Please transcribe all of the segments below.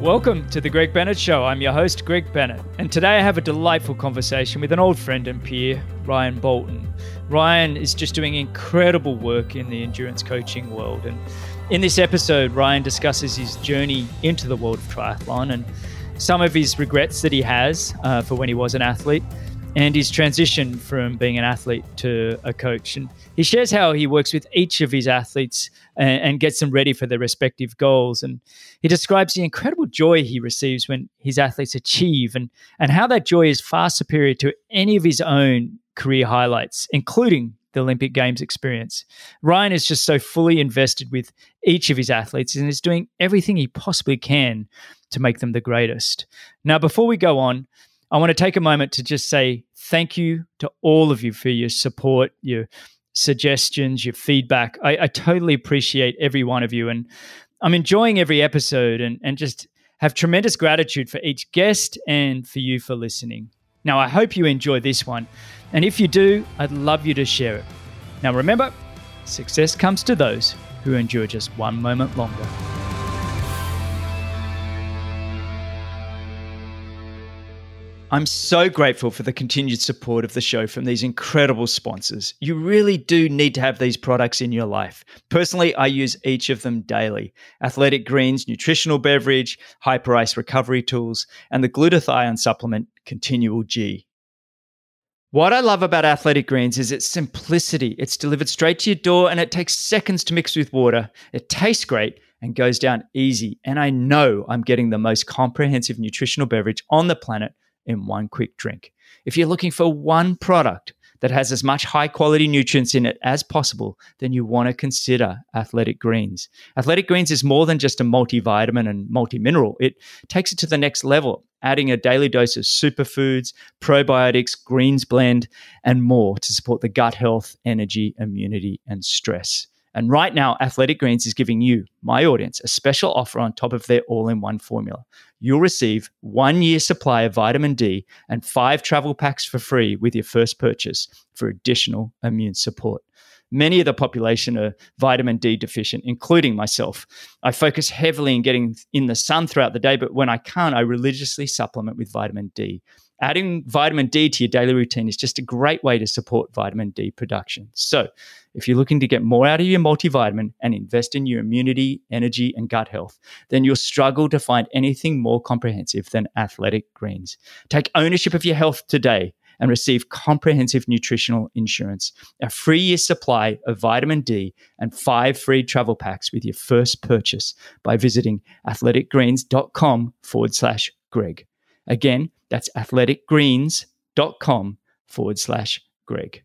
Welcome to the Greg Bennett Show. I'm your host, Greg Bennett, and today I have a delightful conversation with an old friend and peer, Ryan Bolton. Ryan is just doing incredible work in the endurance coaching world. And in this episode, Ryan discusses his journey into the world of triathlon and some of his regrets that he has uh, for when he was an athlete and his transition from being an athlete to a coach. And he shares how he works with each of his athletes and, and, gets them ready for their respective goals. And he describes the incredible joy he receives when his athletes achieve and, and how that joy is far superior to any of his own career highlights, including the Olympic Games experience. Ryan is just so fully invested with each of his athletes and is doing everything he possibly can to make them the greatest. Now, before we go on, I want to take a moment to just say thank you to all of you for your support, your suggestions, your feedback. I, I totally appreciate every one of you. And I'm enjoying every episode and, and just have tremendous gratitude for each guest and for you for listening. Now, I hope you enjoy this one. And if you do, I'd love you to share it. Now, remember, success comes to those who endure just one moment longer. I'm so grateful for the continued support of the show from these incredible sponsors. You really do need to have these products in your life. Personally, I use each of them daily Athletic Greens nutritional beverage, Hyperice recovery tools, and the glutathione supplement Continual G. What I love about Athletic Greens is its simplicity. It's delivered straight to your door and it takes seconds to mix with water. It tastes great and goes down easy. And I know I'm getting the most comprehensive nutritional beverage on the planet in one quick drink. If you're looking for one product that has as much high quality nutrients in it as possible, then you want to consider Athletic Greens. Athletic Greens is more than just a multivitamin and multimineral, it takes it to the next level, adding a daily dose of superfoods, probiotics, greens blend, and more to support the gut health, energy, immunity, and stress. And right now, Athletic Greens is giving you, my audience, a special offer on top of their all in one formula. You'll receive one year supply of vitamin D and five travel packs for free with your first purchase for additional immune support. Many of the population are vitamin D deficient, including myself. I focus heavily in getting in the sun throughout the day, but when I can't, I religiously supplement with vitamin D. Adding vitamin D to your daily routine is just a great way to support vitamin D production. So, if you're looking to get more out of your multivitamin and invest in your immunity, energy, and gut health, then you'll struggle to find anything more comprehensive than Athletic Greens. Take ownership of your health today and receive comprehensive nutritional insurance, a free year supply of vitamin D, and five free travel packs with your first purchase by visiting athleticgreens.com forward slash Greg. Again, that's athleticgreens.com forward slash Greg.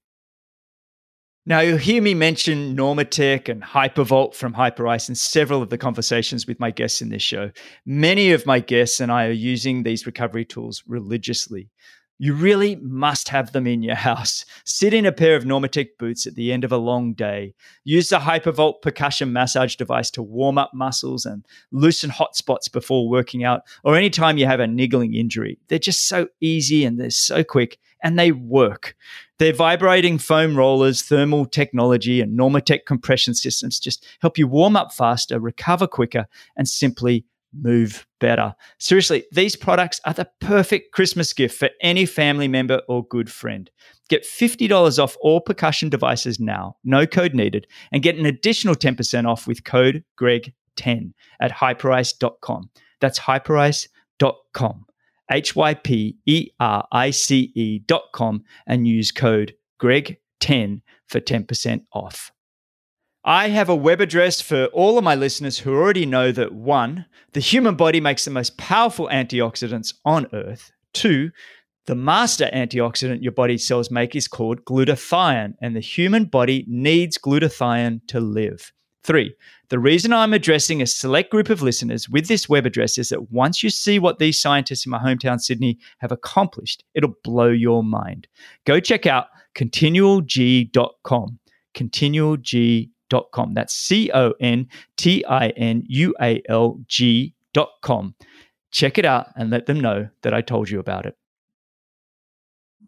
Now, you'll hear me mention Normatec and Hypervolt from Hyperice in several of the conversations with my guests in this show. Many of my guests and I are using these recovery tools religiously. You really must have them in your house. Sit in a pair of Normatec boots at the end of a long day. Use the Hypervolt percussion massage device to warm up muscles and loosen hot spots before working out, or anytime you have a niggling injury. They're just so easy and they're so quick and they work. Their vibrating foam rollers, thermal technology, and Normatec compression systems just help you warm up faster, recover quicker, and simply move better. Seriously, these products are the perfect Christmas gift for any family member or good friend. Get $50 off all percussion devices now, no code needed, and get an additional 10% off with code GREG10 at hyperice.com. That's hyperice.com. H Y P E R I C E.com and use code GREG10 for 10% off. I have a web address for all of my listeners who already know that one, the human body makes the most powerful antioxidants on earth. Two, the master antioxidant your body cells make is called glutathione, and the human body needs glutathione to live. Three, the reason I'm addressing a select group of listeners with this web address is that once you see what these scientists in my hometown, Sydney, have accomplished, it'll blow your mind. Go check out continualg.com. Continualg.com com. That's C O N T I N U A L G dot com. Check it out and let them know that I told you about it.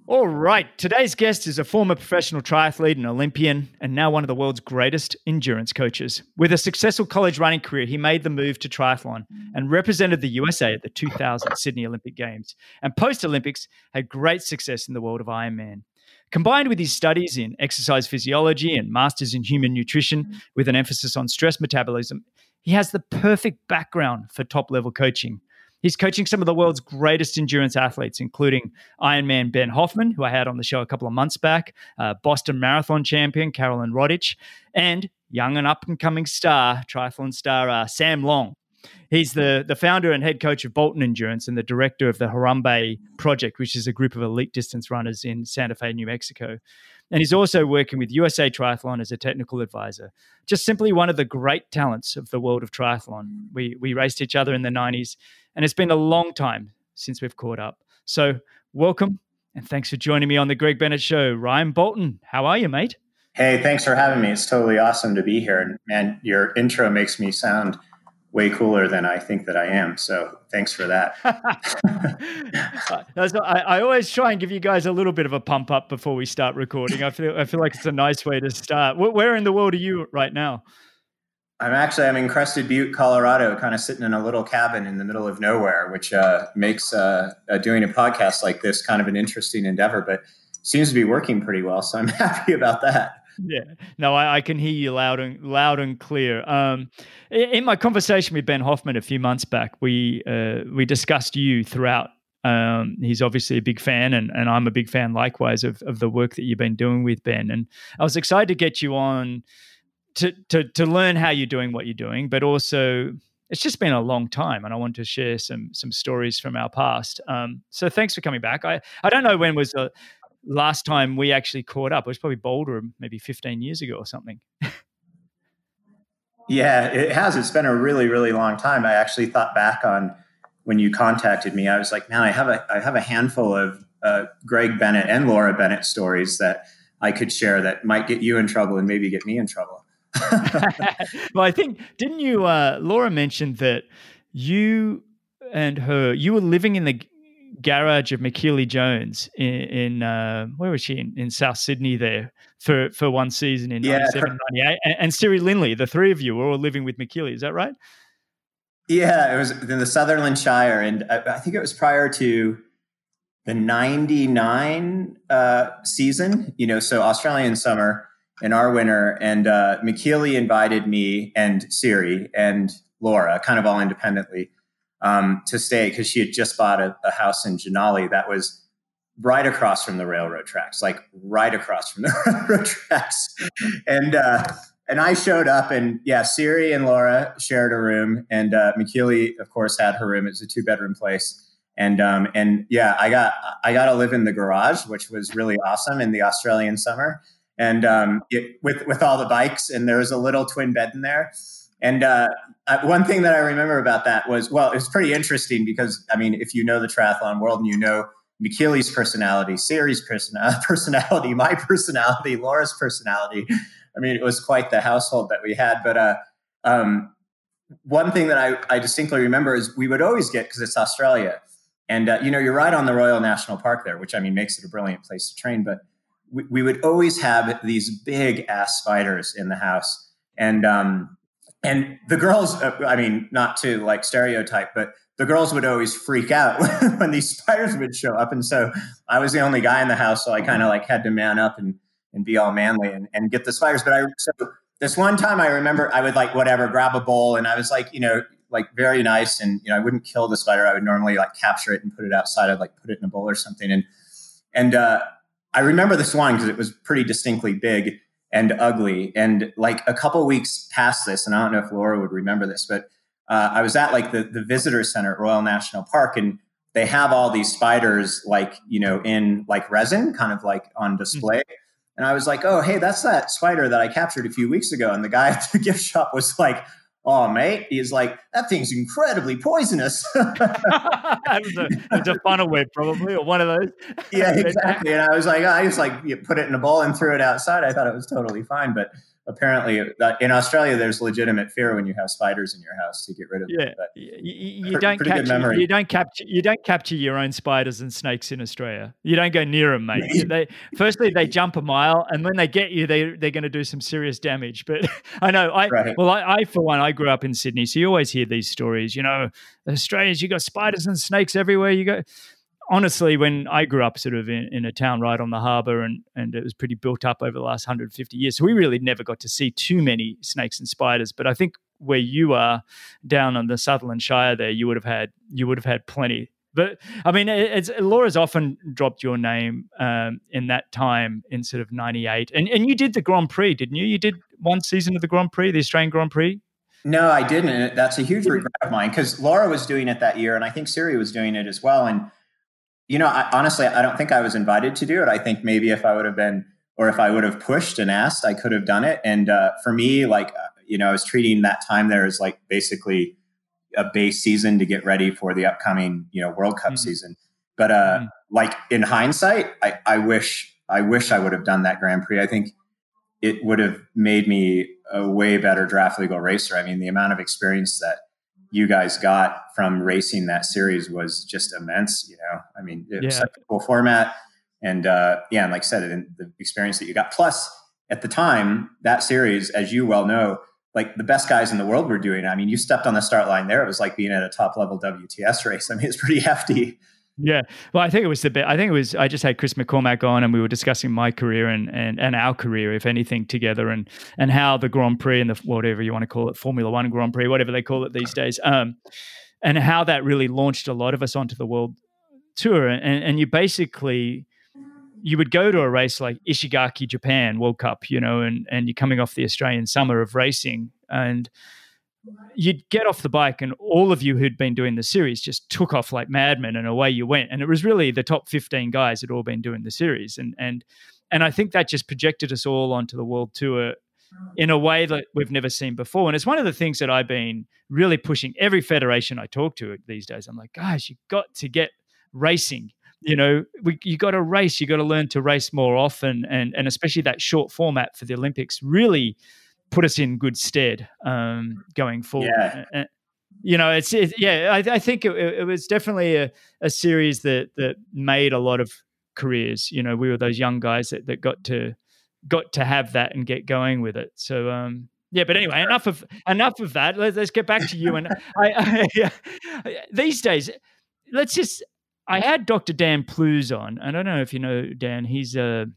All right. Today's guest is a former professional triathlete and Olympian, and now one of the world's greatest endurance coaches. With a successful college running career, he made the move to triathlon and represented the USA at the 2000 Sydney Olympic Games. And post Olympics, had great success in the world of Ironman. Combined with his studies in exercise physiology and masters in human nutrition with an emphasis on stress metabolism, he has the perfect background for top level coaching. He's coaching some of the world's greatest endurance athletes, including Ironman Ben Hoffman, who I had on the show a couple of months back, uh, Boston Marathon champion Caroline Rotich, and young and up and coming star, triathlon star uh, Sam Long. He's the, the founder and head coach of Bolton Endurance and the director of the Harambee Project, which is a group of elite distance runners in Santa Fe, New Mexico. And he's also working with USA Triathlon as a technical advisor. Just simply one of the great talents of the world of triathlon. We, we raced each other in the 90s, and it's been a long time since we've caught up. So, welcome and thanks for joining me on the Greg Bennett Show. Ryan Bolton, how are you, mate? Hey, thanks for having me. It's totally awesome to be here. And man, your intro makes me sound way cooler than I think that I am. So thanks for that. I, I, always try and give you guys a little bit of a pump up before we start recording. I feel I feel like it's a nice way to start. Where in the world are you right now? I'm actually I'm in Crested Butte, Colorado, kind of sitting in a little cabin in the middle of nowhere, which uh, makes uh, uh, doing a podcast like this kind of an interesting endeavor, but seems to be working pretty well. So I'm happy about that yeah, no, I, I, can hear you loud and loud and clear. Um, in my conversation with Ben Hoffman a few months back, we uh, we discussed you throughout. Um, he's obviously a big fan, and, and I'm a big fan likewise of, of the work that you've been doing with Ben. And I was excited to get you on to to to learn how you're doing what you're doing, but also it's just been a long time, and I want to share some some stories from our past. Um, so thanks for coming back. I I don't know when was the last time we actually caught up. It was probably Boulder, maybe 15 years ago or something. yeah, it has. It's been a really, really long time. I actually thought back on when you contacted me. I was like, man, I have a, I have a handful of uh, Greg Bennett and Laura Bennett stories that I could share that might get you in trouble and maybe get me in trouble. well, I think didn't you? Uh, Laura mentioned that you and her you were living in the garage of Michellie Jones in, in uh, where was she in, in, South Sydney there for, for one season in yeah, 97, 98. And, and Siri Lindley, the three of you were all living with Michellie. Is that right? Yeah, it was in the Sutherland Shire. And I, I think it was prior to the 99 uh, season, you know, so Australian summer and our winter. And uh, Michellie invited me and Siri and Laura kind of all independently um, to stay because she had just bought a, a, house in Jannali that was right across from the railroad tracks, like right across from the railroad tracks. And uh, and I showed up, and yeah, Siri and Laura shared a room, and uh, Michellie, of course, had her room. It was a two bedroom place. And um, and yeah, I got I got to live in the garage, which was really awesome in the Australian summer, and um, it, with with all the bikes, and there was a little twin bed in there, and uh, one thing that I remember about that was, well, it was pretty interesting because, I mean, if you know the triathlon world and you know Michellie's personality, Siri's person- personality, my personality, Laura's personality, I mean, it was quite the household that we had. But uh, um, one thing that I, I, distinctly remember is we would always get, because it's Australia, and, uh, you know, you're right on the Royal National Park there, which, I mean, makes it a brilliant place to train. But we, we would always have these big ass spiders in the house. And, um, and the girls uh, i mean not to like stereotype but the girls would always freak out when these spiders would show up. And so i was the only guy in the house so i kind of like had to man up and and be all manly and, and get the spiders. But i so this one time i remember i would like whatever grab a bowl and i was like you know like very nice and you know i wouldn't kill the spider. I would normally like capture it and put it outside. I'd like put it in a bowl or something. And and uh, i remember this one because it was pretty distinctly big and ugly. And like a couple weeks past this, and I don't know if Laura would remember this, but uh, I was at like the, the visitor center at Royal National Park and they have all these spiders like, you know, in like resin, kind of like on display. Mm-hmm. And I was like, oh, hey, that's that spider that I captured a few weeks ago. And the guy at the gift shop was like, oh mate he's like that thing's incredibly poisonous. It's, a, it's a funnel web probably or one of those. Yeah exactly and i was like i just like you put it in a bowl and threw it outside. I thought it was totally fine but apparently uh, in Australia, there's legitimate fear when you have spiders in your house to get rid of yeah. them. But you, you don't capture, you don't capture you don't capture your own spiders and snakes in Australia. You don't go near them, mate. they firstly they jump a mile, and when they get you, they they're going to do some serious damage. But I know I right. well I, I for one I grew up in Sydney, so you always hear these stories. You know, Australians, you got spiders and snakes everywhere you go honestly, when I grew up sort of in, in a town right on the harbour and, and it was pretty built up over the last 150 years, so we really never got to see too many snakes and spiders. But I think where you are down on the Sutherland Shire there, you would have had you would have had plenty. But I mean, it's, Laura's often dropped your name um, in that time in sort of '98, and and you did the Grand Prix, didn't you? You did one season of the Grand Prix, the Australian Grand Prix. No, I didn't. That's a huge regret of mine because Laura was doing it that year, and I think Siri was doing it as well. And you know, I, honestly, I don't think I was invited to do it. I think maybe if I would have been, or if I would have pushed and asked, I could have done it. And uh, for me, like, uh, you know, I was treating that time there as like basically a base season to get ready for the upcoming, you know, World Cup mm-hmm. season. But uh, mm-hmm. like in hindsight, I, I wish, I wish I would have done that Grand Prix. I think it would have made me a way better draft legal racer. I mean, the amount of experience that you guys got from racing that series was just immense. You know, I mean, it yeah. was such a cool format, and uh, yeah, and like I said, the experience that you got. Plus, at the time, that series, as you well know, like the best guys in the world were doing. I mean, you stepped on the start line there; it was like being at a top level WTS race. I mean, it's pretty hefty. Yeah. Well, I think it was the bit. I think it was. I just had Chris McCormack on, and we were discussing my career and and, and our career, if anything, together, and and how the Grand Prix and the whatever you want to call it, Formula One Grand Prix, whatever they call it these days, um, and how that really launched a lot of us onto the world tour, and and you basically you would go to a race like Ishigaki, Japan World Cup, you know, and and you're coming off the Australian summer of racing, and you'd get off the bike and all of you who'd been doing the series just took off like madmen and away you went. And it was really the top 15 guys had all been doing the series. And and and I think that just projected us all onto the world tour in a way that we've never seen before. And it's one of the things that I've been really pushing every federation I talk to these days. I'm like guys you got to get racing. You know you got to race. You got to learn to race more often. And and especially that short format for the Olympics really put us in good stead um, going forward. Yeah. And, you know, it's it, yeah. I, I think it, it, was definitely a, a series that that made a lot of careers. You know, we were those young guys that, that got to got to have that and get going with it. So um, yeah, but anyway, enough of enough of that. Let's, let's get back to you. And I, I, these days, let's just. I had Dr. Dan Plews on. I don't know if you know Dan. He's a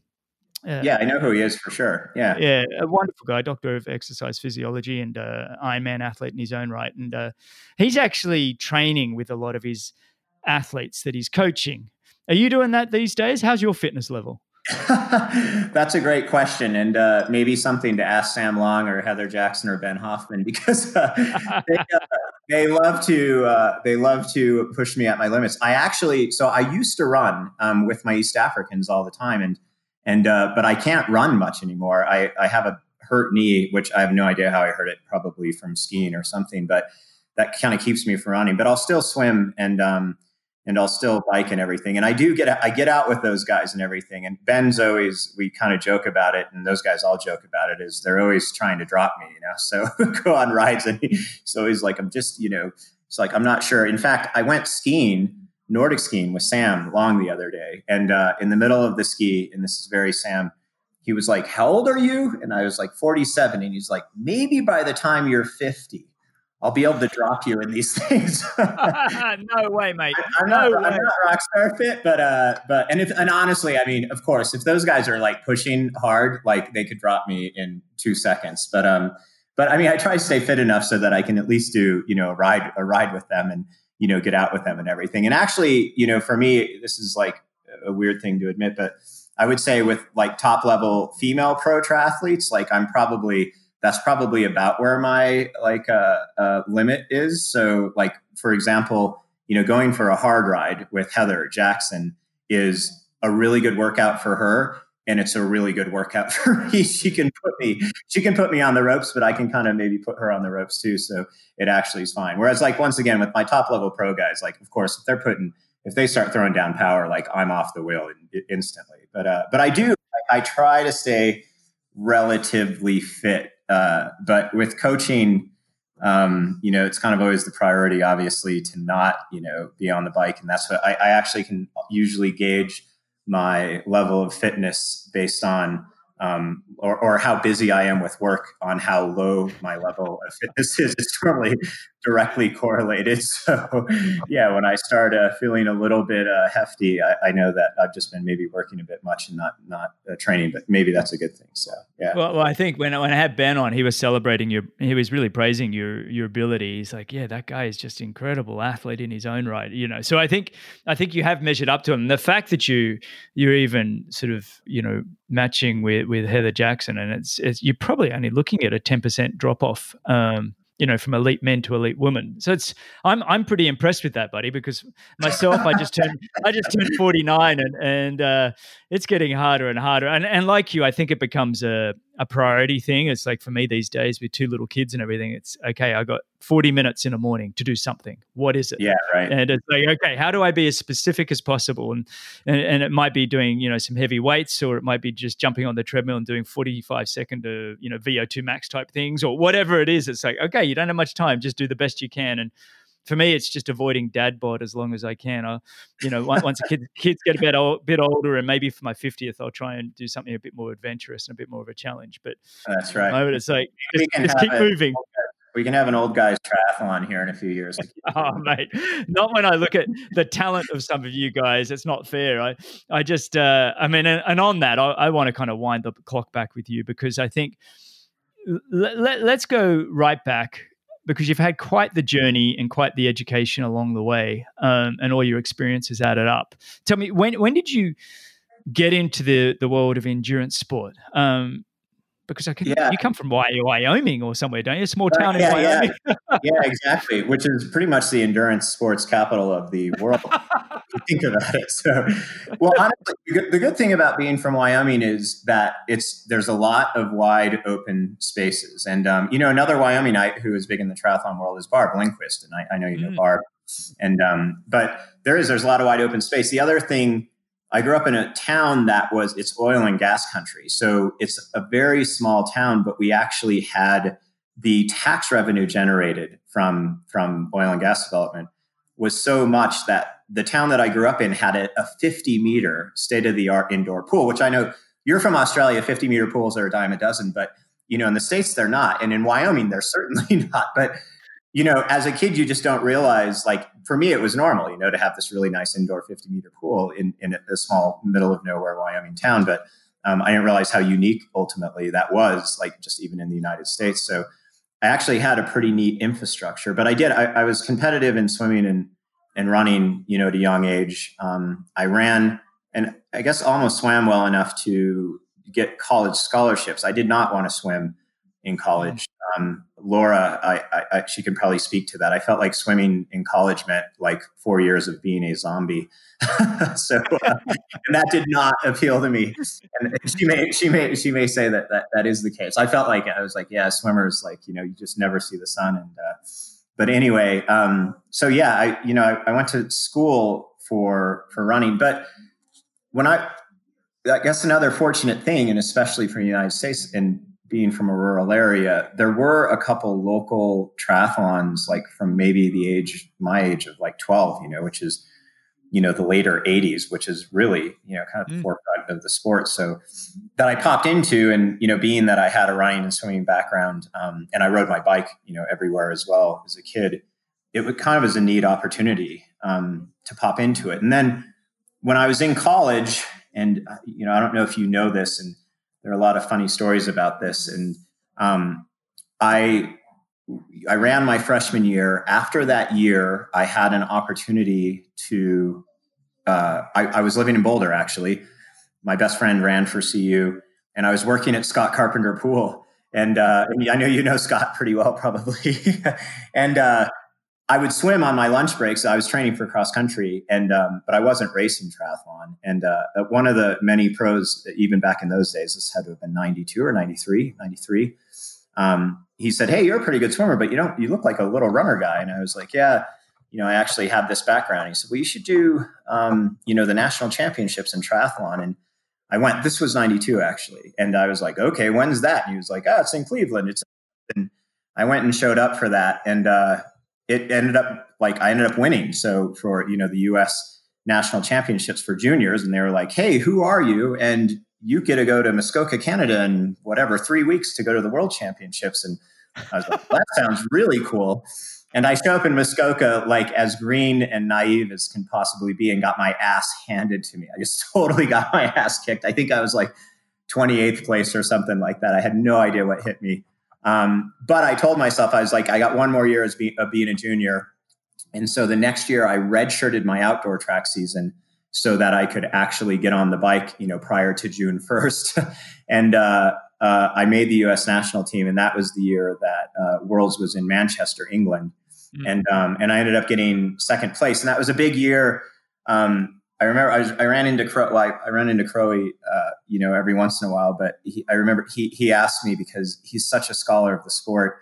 uh, yeah, I know who he is for sure. Yeah, yeah, a wonderful guy, doctor of exercise physiology and uh, Ironman athlete in his own right, and uh, he's actually training with a lot of his athletes that he's coaching. Are you doing that these days? How's your fitness level? That's a great question, and uh, maybe something to ask Sam Long or Heather Jackson or Ben Hoffman because uh, they, uh, they, love to uh, they love to push me at my limits. I actually, so I used to run um, with my East Africans all the time, and and uh, but I can't run much anymore. I, I have a hurt knee, which I have no idea how I hurt it, probably from skiing or something. But that kind of keeps me from running. But I'll still swim and um, and I'll still bike and everything. And I do get I get out with those guys and everything. And Ben's always we kind of joke about it, and those guys all joke about it. Is they're always trying to drop me, you know. So go on rides, and he's always like, I'm just you know, it's like I'm not sure. In fact, I went skiing Nordic skiing with Sam Long the other day, and uh, in the middle of the ski, and this is very Sam. He was like, "How old are you?" And I was like, "47." And he's like, "Maybe by the time you're 50." I'll be able to drop you in these things. no way, mate. I'm not, no I'm not rock star fit, but uh, but and if and honestly, I mean, of course, if those guys are like pushing hard, like they could drop me in two seconds. But um, but I mean, I try to stay fit enough so that I can at least do you know a ride a ride with them and you know, get out with them and everything. And actually, you know, for me, this is like a weird thing to admit, but I would say with like top level female pro triathletes, like I'm probably that's probably about where my like uh, uh, limit is. So, like for example, you know, going for a hard ride with Heather Jackson is a really good workout for her and it's a really good workout for me. She can put me, she can put me on the ropes, but I can kind of maybe put her on the ropes too. So it actually is fine. Whereas like once again with my top level pro guys, like of course if they're putting, if they start throwing down power, like I'm off the wheel instantly. But uh, but I do, I, I try to stay relatively fit. Uh, but with coaching, um, you know, it's kind of always the priority, obviously, to not, you know, be on the bike. And that's what I, I actually can usually gauge my level of fitness based on um, or, or, how busy I am with work on how low my level of fitness is. It's directly correlated. So, yeah, when I start uh, feeling a little bit uh, hefty, I, I, know that I've just been maybe working a bit much and not not uh, training, but maybe that's a good thing. So, yeah. Well, well, I think when when I had Ben on, he was celebrating your, he was really praising your your ability. He's like, yeah, that guy is just incredible athlete in his own right, you know. So I think I think you have measured up to him. The fact that you you're even sort of you know matching with with Heather Jackson, and it's, it's you're probably only looking at a ten percent drop off. Um, you know, from elite men to elite women. So it's I'm I'm pretty impressed with that, buddy, because myself I just turned I just turned 49 and and uh, it's getting harder and harder. And and like you, I think it becomes a a priority thing. It's like for me these days with two little kids and everything, it's okay, I got 40 minutes in the morning to do something. What is it? Yeah, right. And it's like, okay, how do I be as specific as possible? And, and and it might be doing, you know, some heavy weights or it might be just jumping on the treadmill and doing 45 second to, you know, VO2 max type things or whatever it is. It's like, okay, you don't have much time, just do the best you can. And for me, it's just avoiding dad bod as long as I can. I, you know, once the kid, kids get a bit, old, bit older, and maybe for my fiftieth, I'll try and do something a bit more adventurous and a bit more of a challenge. But that's right. Moment, it's like just, just keep moving. We can have an old guys triathlon here in a few years. oh, mate, not when I look at the talent of some of you guys. It's not fair. I, I just, uh, I mean, and, and on that, I, I want to kind of wind the clock back with you because I think let, let, let's go right back because you've had quite the journey and quite the education along the way, um, and all your experiences added up. Tell me, when when did you get into the the world of endurance sport? Um, because I can, yeah. you come from Wyoming or somewhere, don't you? A small town yeah, in Wyoming. Yeah. yeah, exactly. Which is pretty much the endurance sports capital of the world. think about it. So, well, honestly, the good, the good thing about being from Wyoming is that it's there's a lot of wide open spaces, and um, you know, another Wyomingite who is big in the triathlon world is Barb Lindquist, and I, I know you know mm. Barb. And um, but there is there's a lot of wide open space. The other thing I grew up in a town that was it's oil and gas country. So it's a very small town, but we actually had the tax revenue generated from from oil and gas development was so much that the town that I grew up in had a, a 50 meter state of the art indoor pool, which I know you're from Australia, 50 meter pools are a dime a dozen, but you know, in the States they're not. And in Wyoming, they're certainly not. But you know, as a kid, you just don't realize, like, for me, it was normal, you know, to have this really nice indoor 50 meter pool in, in a small middle of nowhere Wyoming town. But um, I didn't realize how unique ultimately that was, like, just even in the United States. So I actually had a pretty neat infrastructure, but I did, I, I was competitive in swimming and, and running, you know, at a young age. Um, I ran and I guess almost swam well enough to get college scholarships. I did not want to swim in college. Um, Laura, I, I, she can probably speak to that. I felt like swimming in college meant like four years of being a zombie. so, uh, and that did not appeal to me. And she may, she may, she may say that, that that is the case. I felt like I was like, yeah, swimmers, like, you know, you just never see the sun. And, uh, but anyway, um, so yeah, I, you know, I, I went to school for, for running, but when I, I guess another fortunate thing, and especially for the United States and being from a rural area, there were a couple local triathlons, like from maybe the age, my age of like 12, you know, which is, you know, the later 80s, which is really, you know, kind of the mm. forefront of the sport. So that I popped into, and, you know, being that I had a running and swimming background, um, and I rode my bike, you know, everywhere as well as a kid, it would kind of was a neat opportunity um, to pop into it. And then when I was in college, and, uh, you know, I don't know if you know this, and, there are a lot of funny stories about this. And um, I I ran my freshman year. After that year, I had an opportunity to. Uh, I, I, was living in Boulder actually. My best friend ran for CU, and I was working at Scott Carpenter Pool. And, uh, I know you know Scott pretty well, probably. and uh, I would swim on my lunch breaks. I was training for cross country, and um, but I wasn't racing triathlon. And uh, one of the many pros, even back in those days, this had to have been 92 or 93, 93. Um, he said, "Hey, you're a pretty good swimmer, but you don't. You look like a little runner guy." And I was like, "Yeah, you know, I actually have this background." He said, "Well, you should do, um, you know, the national championships in triathlon." And I went, this was 92 actually. And I was like, okay, when's that? And he was like, oh, it's in Cleveland. It's, and I went and showed up for that. And, uh, it ended up like, I ended up winning. So for, you know, the US national championships for juniors and they were like, Hey, who are you? And you get to go to Muskoka, Canada in whatever, three weeks to go to the world championships. And I was like, that sounds really cool. And I show up in Muskoka like as green and naive as can possibly be and got my ass handed to me. I just totally got my ass kicked. I think I was like 28th place or something like that. I had no idea what hit me. Um, but I told myself, I was like, I got one more year as be, of being a junior. And so the next year I redshirted my outdoor track season so that I could actually get on the bike, you know, prior to June 1st. and, uh, uh, I made the U.S. national team, and that was the year that uh, Worlds was in Manchester, England, mm-hmm. and um, and I ended up getting second place, and that was a big year. Um, I remember I, was, I, ran into Crow, well, I, I, ran into Crowy, uh, you know, every once in a while, but he, I remember he he asked me because he's such a scholar of the sport,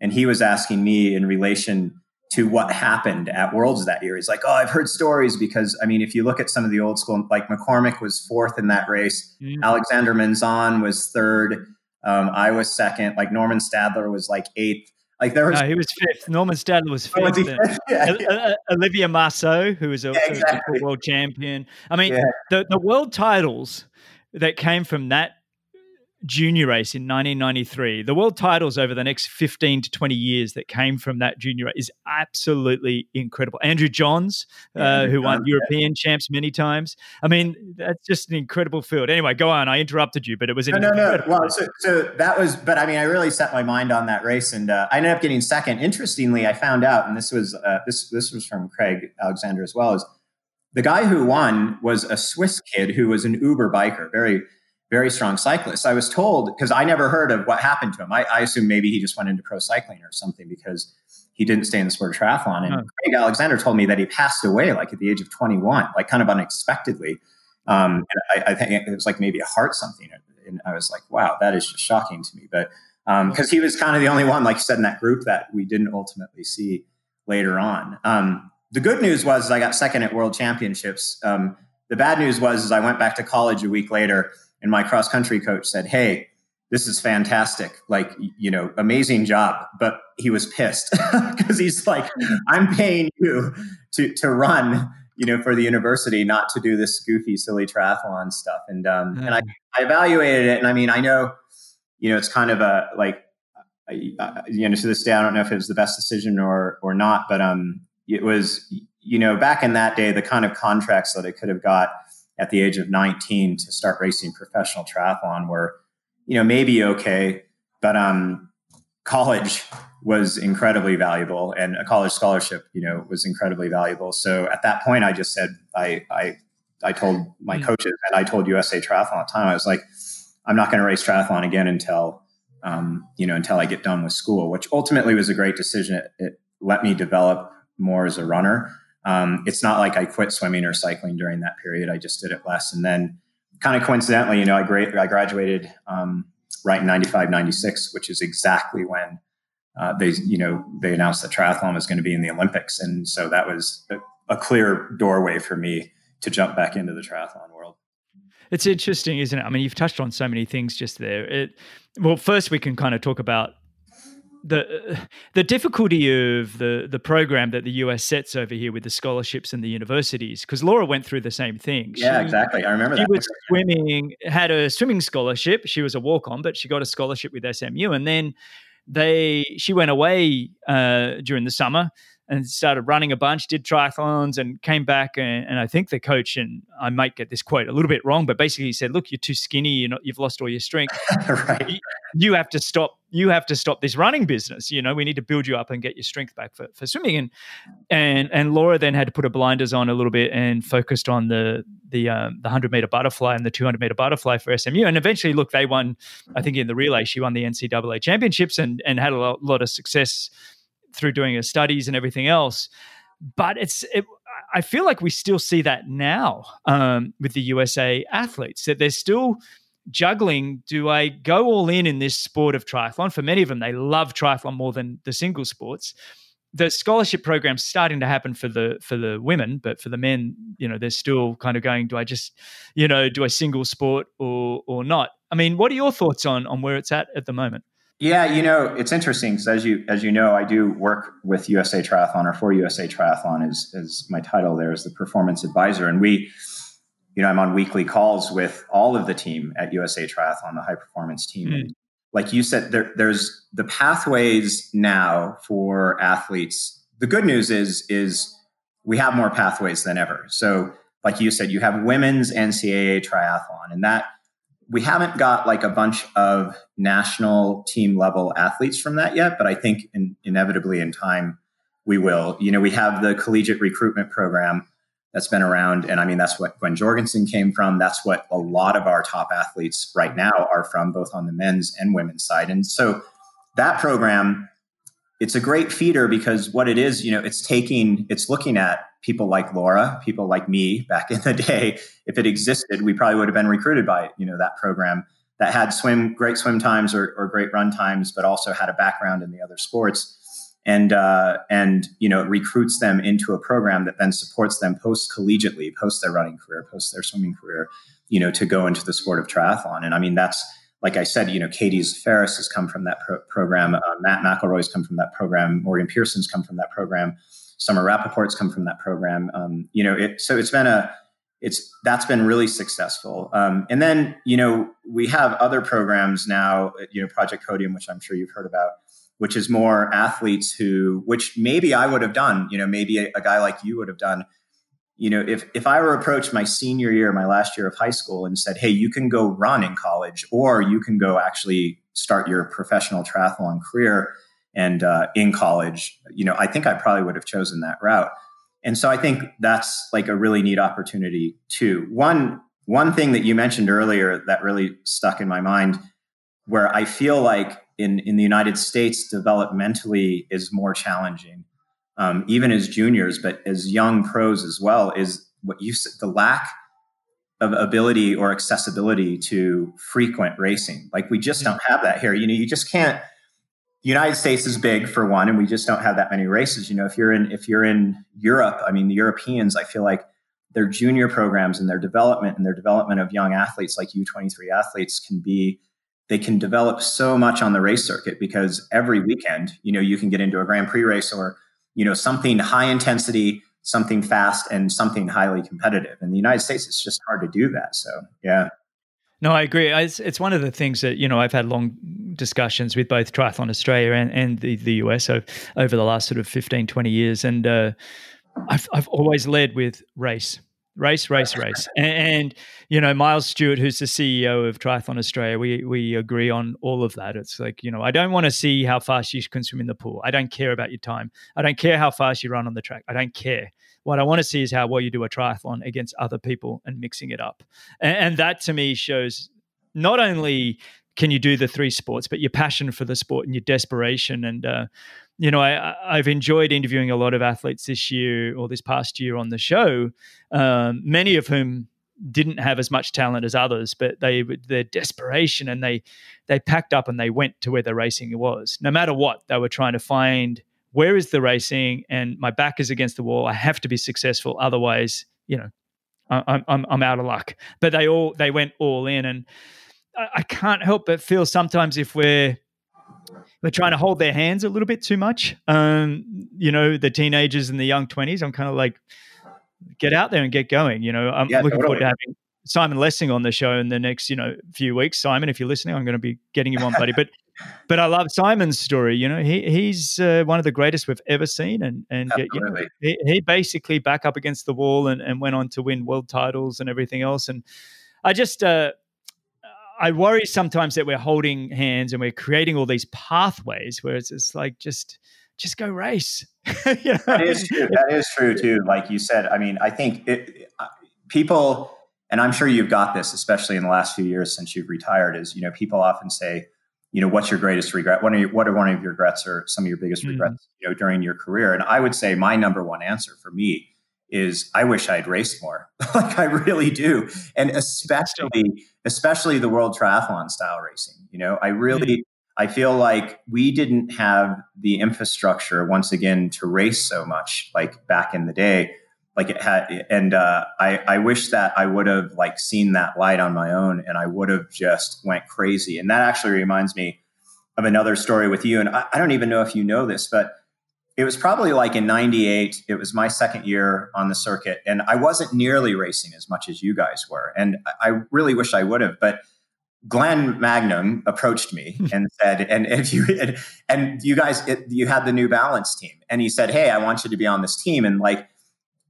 and he was asking me in relation to what happened at Worlds that year. He's like, oh, I've heard stories because I mean, if you look at some of the old school, like McCormack was fourth in that race, mm-hmm. Alexander Menzan was third, um, I was second, like Normann Stadler was like eighth. Like there was, no, he was fifth. Normann Stadler was oh, fifth. Oh, yeah, yeah. Uh, uh, Olivier Marceau, who was a, yeah, exactly. a world champion. I mean, the the world titles that came from that junior race in 1993, the world titles over the next 15 to 20 years that came from that junior race is absolutely incredible. Andrew Johns, uh, who won European champs many times. I mean, that's just an incredible field. Anyway, go on. I interrupted you, but it was no, no, no. Well, so, so, that was, but I mean, I really set my mind on that race, and uh, I ended up getting second. Interestingly, I found out, and this was uh, this this was from Craig Alexander as well, is the guy who won was a Swiss kid who was an Uber biker, very very strong cyclist. I was told because I never heard of what happened to him. I, I assumed maybe he just went into pro cycling or something because he didn't stay in the sport of triathlon. And huh. Craig Alexander told me that he passed away like at the age of 21, like kind of unexpectedly. Um, and I, I, think it was like maybe a heart something. And I was like, wow, that is just shocking to me. But because um, he was kind of the only one, like you said, in that group that we didn't ultimately see later on. Um, the good news was I got second at World Championships. Um, the bad news was is I went back to college a week later and my cross country coach said, Hey, this is fantastic. Like, you know, amazing job. But he was pissed because he's like, I'm paying you to, to run, you know, for the university, not to do this goofy, silly triathlon stuff. And, um, and I, I evaluated it. And I mean, I know, you know, it's kind of a, like, you know, to this day, I don't know if it was the best decision or, or not, but, um, it was, you know, back in that day, the kind of contracts that I could have got, at the age of 19 to start racing professional triathlon were, you know, maybe okay, but um, college was incredibly valuable and a college scholarship, you know, was incredibly valuable. So at that point, I just said, I, I, I told my coaches and I told USA Triathlon at the time, I was like, I'm not going to race triathlon again until, um, you know, until I get done with school, which ultimately was a great decision. It, it let me develop more as a runner. Um, it's not like I quit swimming or cycling during that period. I just did it less. And then kind of coincidentally, you know, I, gra- I graduated um, right in 95, 96, which is exactly when uh, they, you know, they announced that triathlon was going to be in the Olympics. And so that was a, a clear doorway for me to jump back into the triathlon world. It's interesting, isn't it? I mean, you've touched on so many things just there. It, well, first we can kind of talk about the the difficulty of the the program that the US sets over here with the scholarships and the universities because Laura went through the same thing. Yeah, exactly. I remember she that. She was swimming, had a swimming scholarship. She was a walk on, but she got a scholarship with SMU, and then they she went away uh, during the summer and started running a bunch, did triathlons, and came back. And, and, I think the coach, and I might get this quote a little bit wrong, but basically he said, "Look, you're too skinny. You're not, you've lost all your strength. right. you, you, have to stop. You have to stop this running business. You know, we need to build you up and get your strength back for, for swimming." And and and Laura then had to put her blinders on a little bit and focused on the the um, the hundred meter butterfly and the two hundred meter butterfly for SMU. And eventually, look, they won. I think in the relay, she won the NCAA championships and and had a lot, lot of success through doing her studies and everything else. But it's it, I feel like we still see that now um, with the USA athletes that they're still juggling. Do I go all in in this sport of triathlon? For many of them, they love triathlon more than the single sports. the scholarship program's starting to happen for the for the women, but for the men, you know, they're still kind of going, do I just, you know, do I single sport or or not? I mean, what are your thoughts on on where it's at at the moment? Yeah, you know, it's interesting because as you as you know, I do work with USA Triathlon or for USA Triathlon is is my title there as the performance advisor, and we, you know, I'm on weekly calls with all of the team at USA Triathlon, the high performance team. Mm like you said, there, there's the pathways now for athletes. The good news is is we have more pathways than ever. So, like you said, you have women's NCAA triathlon, and that we haven't got like a bunch of national team level athletes from that yet, but I think in, inevitably in time we will. You know, we have the collegiate recruitment program that's been around. And I mean, that's what Gwen Jorgensen came from. That's what a lot of our top athletes right now are from, both on the men's and women's side. And so that program, it's a great feeder because what it is, you know, it's taking, it's looking at people like Laura, people like me back in the day. If it existed, we probably would have been recruited by, you know, that program that had swim, great swim times or, or great run times, but also had a background in the other sports and uh, and you know recruits them into a program that then supports them post collegiately, post their running career, post their swimming career, you know, to go into the sport of triathlon. And I mean, that's like I said, you know, Katie Zaferes has come from that pro- program. Uh, Matt McElroy's come from that program. Morgan Pearson's come from that program. Summer Rappaport's come from that program. Um, you know, it, so it's been a it's that's been really successful. Um, and then you know we have other programs now. You know, Project Podium, which I'm sure you've heard about which is more athletes who, which maybe I would have done, you know, maybe a, a guy like you would have done. You know, if if I were approached my senior year, my last year of high school, and said, "Hey, you can go run in college, or you can go actually start your professional triathlon career," and uh, in college, you know, I think I probably would have chosen that route. And so I think that's like a really neat opportunity too. One one thing that you mentioned earlier that really stuck in my mind, where I feel like in, in the United States developmentally is more challenging, um, even as juniors, but as young pros as well, is what you said the lack of ability or accessibility to frequent racing. Like we just don't have that here. You know, you just can't. United States is big for one, and we just don't have that many races. You know, if you're in if you're in Europe, I mean, the Europeans, I feel like their junior programs and their development and their development of young athletes like U23 athletes can be they can develop so much on the race circuit because every weekend, you know, you can get into a Grand Prix race or, you know, something high intensity, something fast, and something highly competitive. In the United States, it's just hard to do that. So, yeah. No, I agree. It's, it's one of the things that, you know, I've had long discussions with both Triathlon Australia and, and the, the US over, the last sort of 15, 20 years. And uh, I've, I've always led with race race, race, race. And, and, you know, Miles Stewart, who's the CEO of Triathlon Australia, we we agree on all of that. It's like, you know, I don't want to see how fast you can swim in the pool. I don't care about your time. I don't care how fast you run on the track. I don't care. What I want to see is how well you do a triathlon against other people and mixing it up. And, and that to me shows not only can you do the three sports, but your passion for the sport and your desperation and uh, you know, I, I've enjoyed interviewing a lot of athletes this year or this past year on the show, um, many of whom didn't have as much talent as others, but they their desperation and they they packed up and they went to where the racing was. No matter what, they were trying to find where is the racing, and my back is against the wall. I have to be successful, otherwise, you know, I'm I'm, I'm out of luck. But they all they went all in, and I, I can't help but feel sometimes if we're we're trying to hold their hands a little bit too much. Um, you know, the teenagers and the young twenties. I'm kind of like, get out there and get going. You know, I'm yeah, looking totally. forward to having Simon Lessing on the show in the next, you know, few weeks. Simon, if you're listening, I'm going to be getting you on, buddy. But but I love Simon's story. You know, he he's uh, one of the greatest we've ever seen, and and you know, he, he basically back up against the wall and, and went on to win world titles and everything else. And I just uh, I worry sometimes that we're holding hands and we're creating all these pathways where it's, it's like just just go race. you know? That is true. That is true too. Like you said, I mean, I think it, people, and I'm sure you've got this, especially in the last few years since you've retired, is you know people often say, you know, what's your greatest regret? What are your, what are one of your regrets or some of your biggest mm-hmm. regrets, you know, during your career? And I would say my number one answer for me is I wish I'd raced more. like I really do. And especially especially the world triathlon style racing. You know, I really mm-hmm. I feel like we didn't have the infrastructure once again to race so much like back in the day. Like it had, and uh, I, I wish that I would have like seen that light on my own, and I would have just went crazy. And that actually reminds me of another story with you. And I, I don't even know if you know this, but it was probably like in 98 it was my second year on the circuit and i wasn't nearly racing as much as you guys were and i really wish i would have but glenn magnum approached me and said and if you and you guys it, you had the new balance team and he said hey i want you to be on this team and like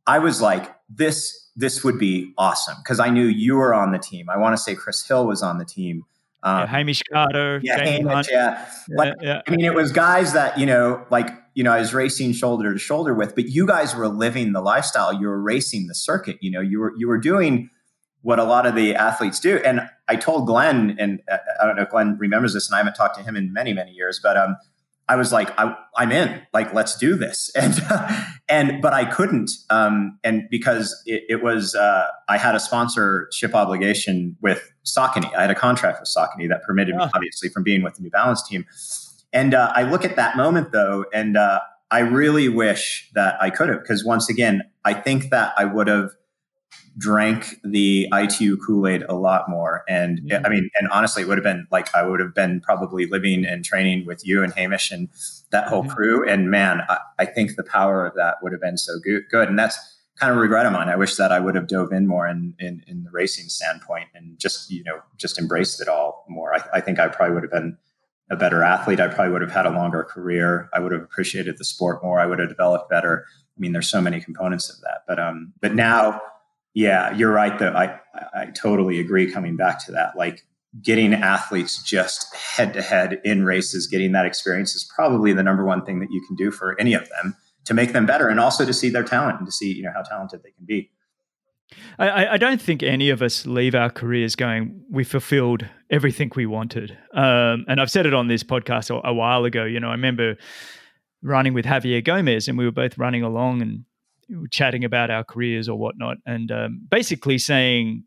i was like this this would be awesome because i knew you were on the team i want to say chris hill was on the team um, yeah, Hamish Carter, yeah, Hamish, yeah. Like, yeah. I mean, it was guys that you know, like you know, I was racing shoulder to shoulder with, but you guys were living the lifestyle. You were racing the circuit. You know, you were you were doing what a lot of the athletes do. And I told Glenn, and uh, I don't know if Glenn remembers this, and I haven't talked to him in many many years, but um, I was like, I, am in. Like, let's do this. And and but I couldn't, um, and because it, it was, uh, I had a sponsorship obligation with Saucony. I had a contract with Saucony that permitted me, obviously, from being with the New Balance team. And uh, I look at that moment though, and uh, I really wish that I could have, because once again, I think that I would have drank the ITU Kool Aid a lot more. And mm-hmm. I mean, and honestly, it would have been like I would have been probably living and training with you and Hamish and that whole mm-hmm. crew. And man, I, I, think the power of that would have been so good. good. And that's kind of a regret of mine. I wish that I would have dove in more in, in, in the racing standpoint and just, you know, just embraced it all more. I, I think I probably would have been a better athlete. I probably would have had a longer career. I would have appreciated the sport more. I would have developed better. I mean, there's so many components of that. But um, but now, yeah, you're right. Though I I totally agree. Coming back to that, like getting athletes just head to head in races, getting that experience is probably the number one thing that you can do for any of them to make them better, and also to see their talent and to see you know how talented they can be. I, I, don't think any of us leave our careers going, we fulfilled everything we wanted. Um, and I've said it on this podcast a, a, while ago. You know, I remember running with Javier Gomez, and we were both running along and chatting about our careers or whatnot, and um, basically saying,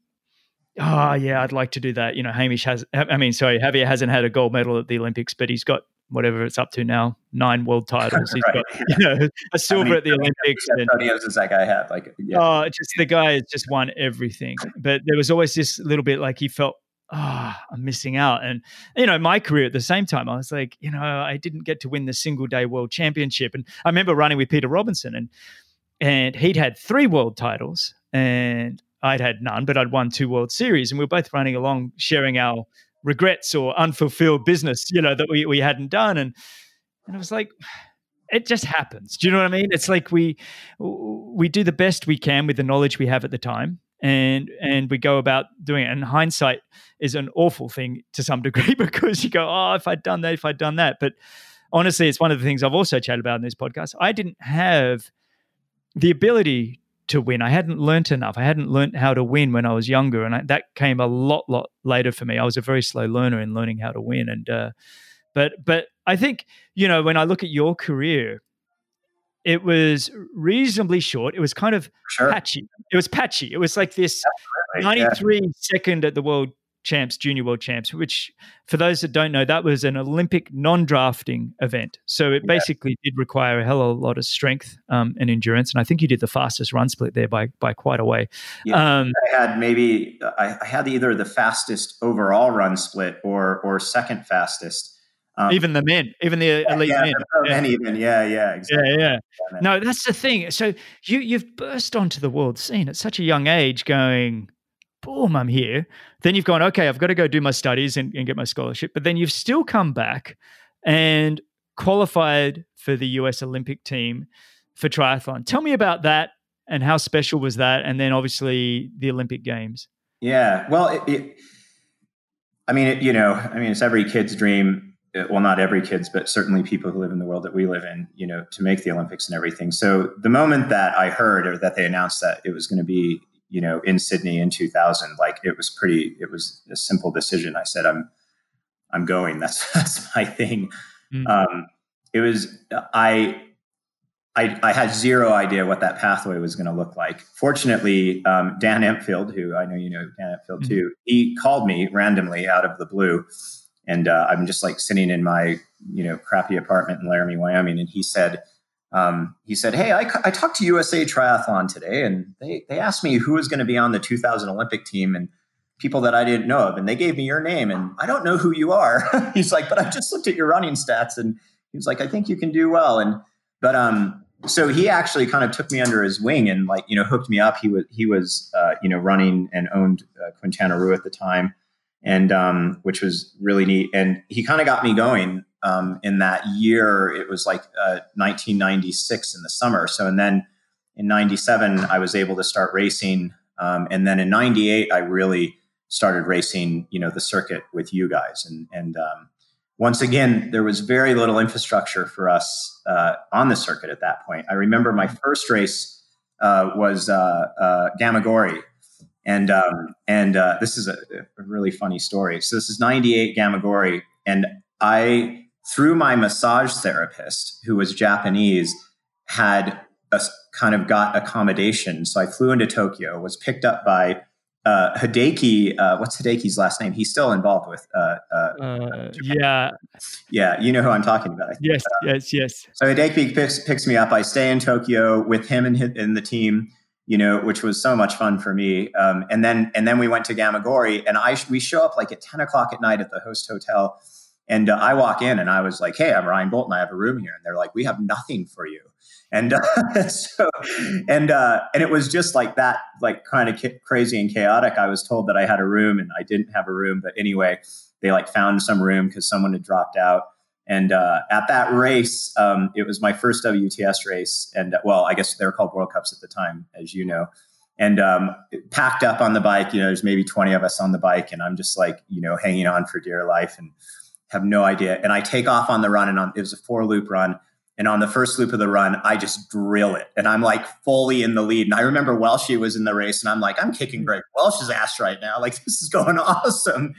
"Oh, yeah, I'd like to do that." You know, Hamish has, I mean, sorry, Javier hasn't had a gold medal at the Olympics, but he's got whatever it's up to now, nine world titles. He's right. got you know, a silver at the Olympics. And, is that guy had like yeah. oh, just the guy has just won everything. But there was always this little bit like he felt. Oh, I'm missing out. And, you know, my career at the same time, I was like, you know, I didn't get to win the single day world championship. And I remember running with Peter Robertson and, and he'd had three world titles and I'd had none, but I'd won two World Series, and we were both running along, sharing our regrets or unfulfilled business, you know, that we, we hadn't done. And, and it was like, it just happens. Do you know what I mean? It's like we we do the best we can with the knowledge we have at the time, and and we go about doing it. And hindsight is an awful thing to some degree because you go, oh, if I'd done that, if I'd done that. But honestly, it's one of the things I've also chatted about in this podcast. I didn't have the ability to win. I hadn't learnt enough. I hadn't learnt how to win when I was younger, and I, that came a lot, lot later for me. I was a very slow learner in learning how to win, and uh, but but I think you know when I look at your career, it was reasonably short. It was kind of sure. patchy. It was patchy. It was like this Absolutely, 93 yeah. second at the world champs, junior world champs, which for those that don't know, that was an Olympic non-drafting event. So it basically yeah. did require a hell of a lot of strength um, and endurance. And I think you did the fastest run split there by by quite a way. Yeah, um, I had maybe I, I, had either the fastest overall run split or or second fastest. Um, even the men, even the elite yeah, men. The men, even yeah, yeah, exactly. yeah, yeah. No, that's the thing. So you you've burst onto the world scene at such a young age, going boom, I'm here. Then you've gone, okay, I've got to go do my studies and, and get my scholarship. But then you've still come back and qualified for the US Olympic team for triathlon. Tell me about that and how special was that? And then obviously the Olympic Games. Yeah. Well, it, it, I mean, it, you know, I mean, it's every kid's dream. Uh, well, not every kid's, but certainly people who live in the world that we live in, you know, to make the Olympics and everything. So the moment that I heard or that they announced that it was going to be you know, in Sydney in 2000, like it was pretty, it was a simple decision. I said, I'm, I'm going. That's, that's my thing. Mm-hmm. Um, it was, I, I, I, had zero idea what that pathway was going to look like. Fortunately, um, Dan Empfield, who I know you know Dan Empfield mm-hmm. too, he called me randomly out of the blue and uh, I'm just like sitting in my you know crappy apartment in Laramie, Wyoming, and he said. Um, he said, "Hey, I, I talked to USA Triathlon today, and they they asked me who was going to be on the 2000 Olympic team, and people that I didn't know of, and they gave me your name, and I don't know who you are." He's like, "But I just looked at your running stats, and he was like, I think you can do well." And but um, so he actually kind of took me under his wing and like you know hooked me up. He was he was uh, you know running and owned uh, Quintana Roo at the time, and um, which was really neat. And he kind of got me going um, in that year. It was like uh, 1996 in the summer. So and then in '97 I was able to start racing, um, and then in '98 I really started racing you know the circuit with you guys and and um, once again, there was very little infrastructure for us uh, on the circuit at that point. I remember my first race uh, was uh, uh Gamagori, and um, and uh, this is a, a, really funny story. So this is '98 Gamagori, and I, through my massage therapist, who was Japanese, had a, kind of got accommodation. So I flew into Tokyo, was picked up by uh, Hideki, uh, what's Hideki's last name? He's still involved with. Uh, uh, uh yeah, yeah, you know who I'm talking about. Yes, uh, yes, yes. So Hideki picks, picks me up. I stay in Tokyo with him and, and the team. You know, which was so much fun for me. Um, and then and then we went to Gamagori, and I we show up like at 10 o'clock at night at the host hotel, and I walk in and I was like, "Hey, I'm Ryan Bolton. I have a room here." And they're like, "We have nothing for you." and uh, so and uh, and it was just like that like kind of crazy and chaotic i was told that i had a room and i didn't have a room but anyway they like found some room because someone had dropped out and uh, at that race um, it was my first wts race and well i guess they were called world cups at the time as you know and um, packed up on the bike you know there's maybe 20 of us on the bike and i'm just like you know hanging on for dear life and have no idea and i take off on the run and on, it was a four loop run and on the first loop of the run, I just drill it. And I'm like fully in the lead. And I remember Welshie was in the race, and I'm like, I'm kicking mm-hmm. Greg Welch's ass right now. Like, this is going awesome.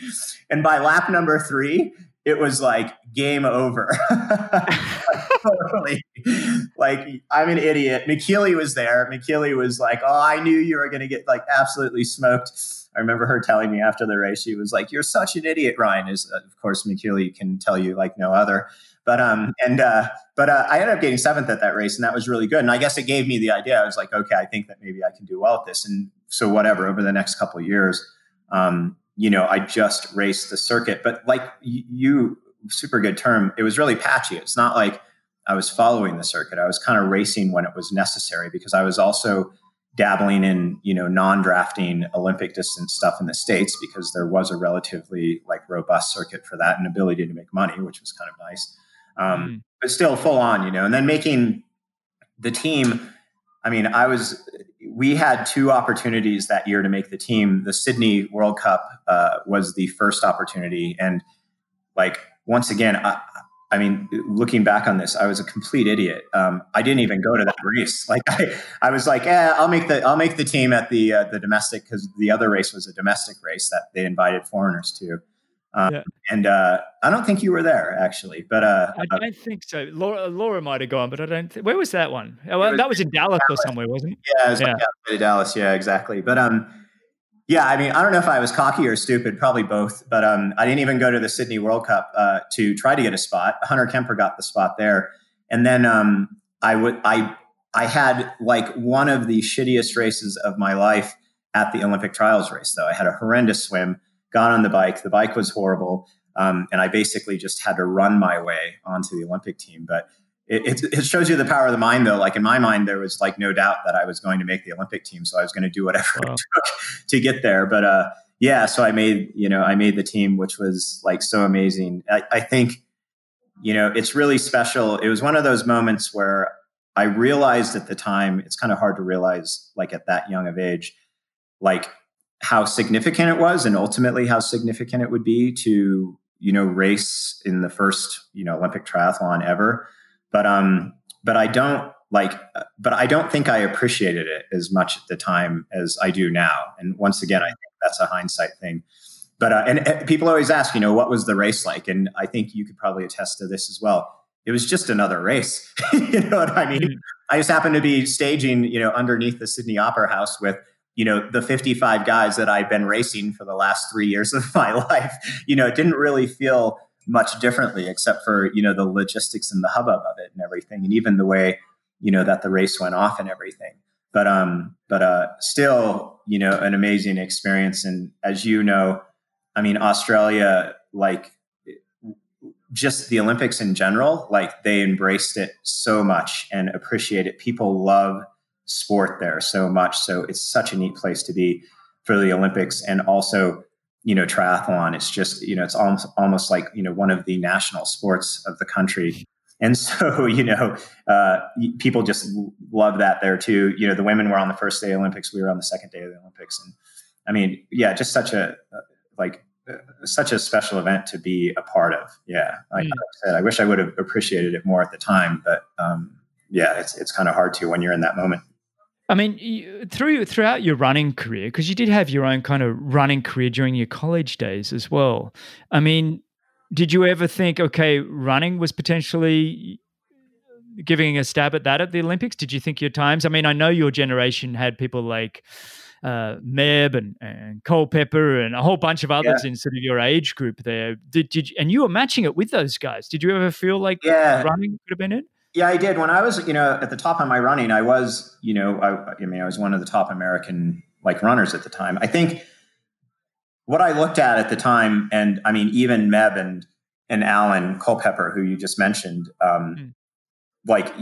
And by lap number three, it was like game over. totally. Like, I'm an idiot. Michellie was there. Michellie was like, Oh, I knew you were going to get like absolutely smoked. I remember her telling me after the race, she was like, "You're such an idiot, Ryan." Is of course Michellie can tell you like no other. But um, and uh, but uh, I ended up getting seventh at that race, and that was really good. And I guess it gave me the idea. I was like, okay, I think that maybe I can do well at this. And so whatever, over the next couple years, um, you know, I just raced the circuit. But like you, super good term. It was really patchy. It's not like I was following the circuit. I was kind of racing when it was necessary because I was also dabbling in you know non-drafting olympic distance stuff in the states because there was a relatively like robust circuit for that and ability to make money which was kind of nice um, mm. but still full on, you know. And then making the team. I mean, I was. We had two opportunities that year to make the team. The Sydney World Cup uh, was the first opportunity, and like once again, I, I mean, looking back on this, I was a complete idiot. Um, I didn't even go to that race. Like I, I was like, yeah, I'll make the I'll make the team at the uh, the domestic because the other race was a domestic race that they invited foreigners to. Um, yeah. And uh, I don't think you were there actually, but uh, I don't think so. Laura, Laura might have gone, but I don't. Th- where was that one? Oh, well, was, that was in Dallas, Dallas, or somewhere, wasn't it? Yeah, it was yeah. Like Dallas. Yeah, exactly. But um, yeah, I mean, I don't know if I was cocky or stupid, probably both. But um, I didn't even go to the Sydney World Cup uh, to try to get a spot. Hunter Kemper got the spot there, and then um, I would I I had like one of the shittiest races of my life at the Olympic trials race. Though I had a horrendous swim got on the bike. The bike was horrible. Um, and I basically just had to run my way onto the Olympic team. But it, it, shows you the power of the mind, though. Like in my mind, there was like no doubt that I was going to make the Olympic team, so I was going to do whatever wow. it took to get there. But uh, yeah, so I made you know I made the team, which was like so amazing. I, I think you know it's really special. It was one of those moments where I realized at the time it's kind of hard to realize like at that young of age, like how significant it was and ultimately how significant it would be to you know race in the first you know olympic triathlon ever but um but i don't like but i don't think i appreciated it as much at the time as i do now. And once again i think that's a hindsight thing. But uh, and, and people always ask you know what was the race like? And i think you could probably attest to this as well. It was just another race. You know what i mean? Mm-hmm. i just happened to be staging you know underneath the sydney opera house with you know, the 55 guys that i've been racing for the last three years of my life. You know, it didn't really feel much differently except for, you know, the logistics and the hubbub of it and everything. And even the way, you know, that the race went off and everything. But um, but uh still, you know, an amazing experience. And as you know, I mean, Australia, like just the Olympics in general, like they embraced it so much and appreciate it. People love sport there so much. So it's such a neat place to be for the Olympics and also, you know, triathlon. It's just, you know, it's almost almost like, you know, one of the national sports of the country. And so, you know, uh, people just love that there too. You know, the women were on the first day of the Olympics. We were on the second day of the Olympics. And I mean, yeah, just such a, like, such a special event to be a part of. Yeah. Like mm. I said, I wish I would have appreciated it more at the time, but, um, yeah, it's, it's kind of hard to when you're in that moment. I mean, through throughout your running career, because you did have your own kind of running career during your college days as well. I mean, did you ever think, okay, running was potentially giving a stab at that at the Olympics? Did you think your times? I mean, I know your generation had people like uh, Meb and, and Culpepper and a whole bunch of others yeah. in sort of your age group there. Did, did and you were matching it with those guys? Did you ever feel like yeah. running could have been it? Yeah, I did. When I was, you know, at the top of my running, I was, you know, I, I mean, I was one of the top American like runners at the time. I think what I looked at at the time, and I mean, even Meb and and Alan Culpepper, who you just mentioned, um, mm. like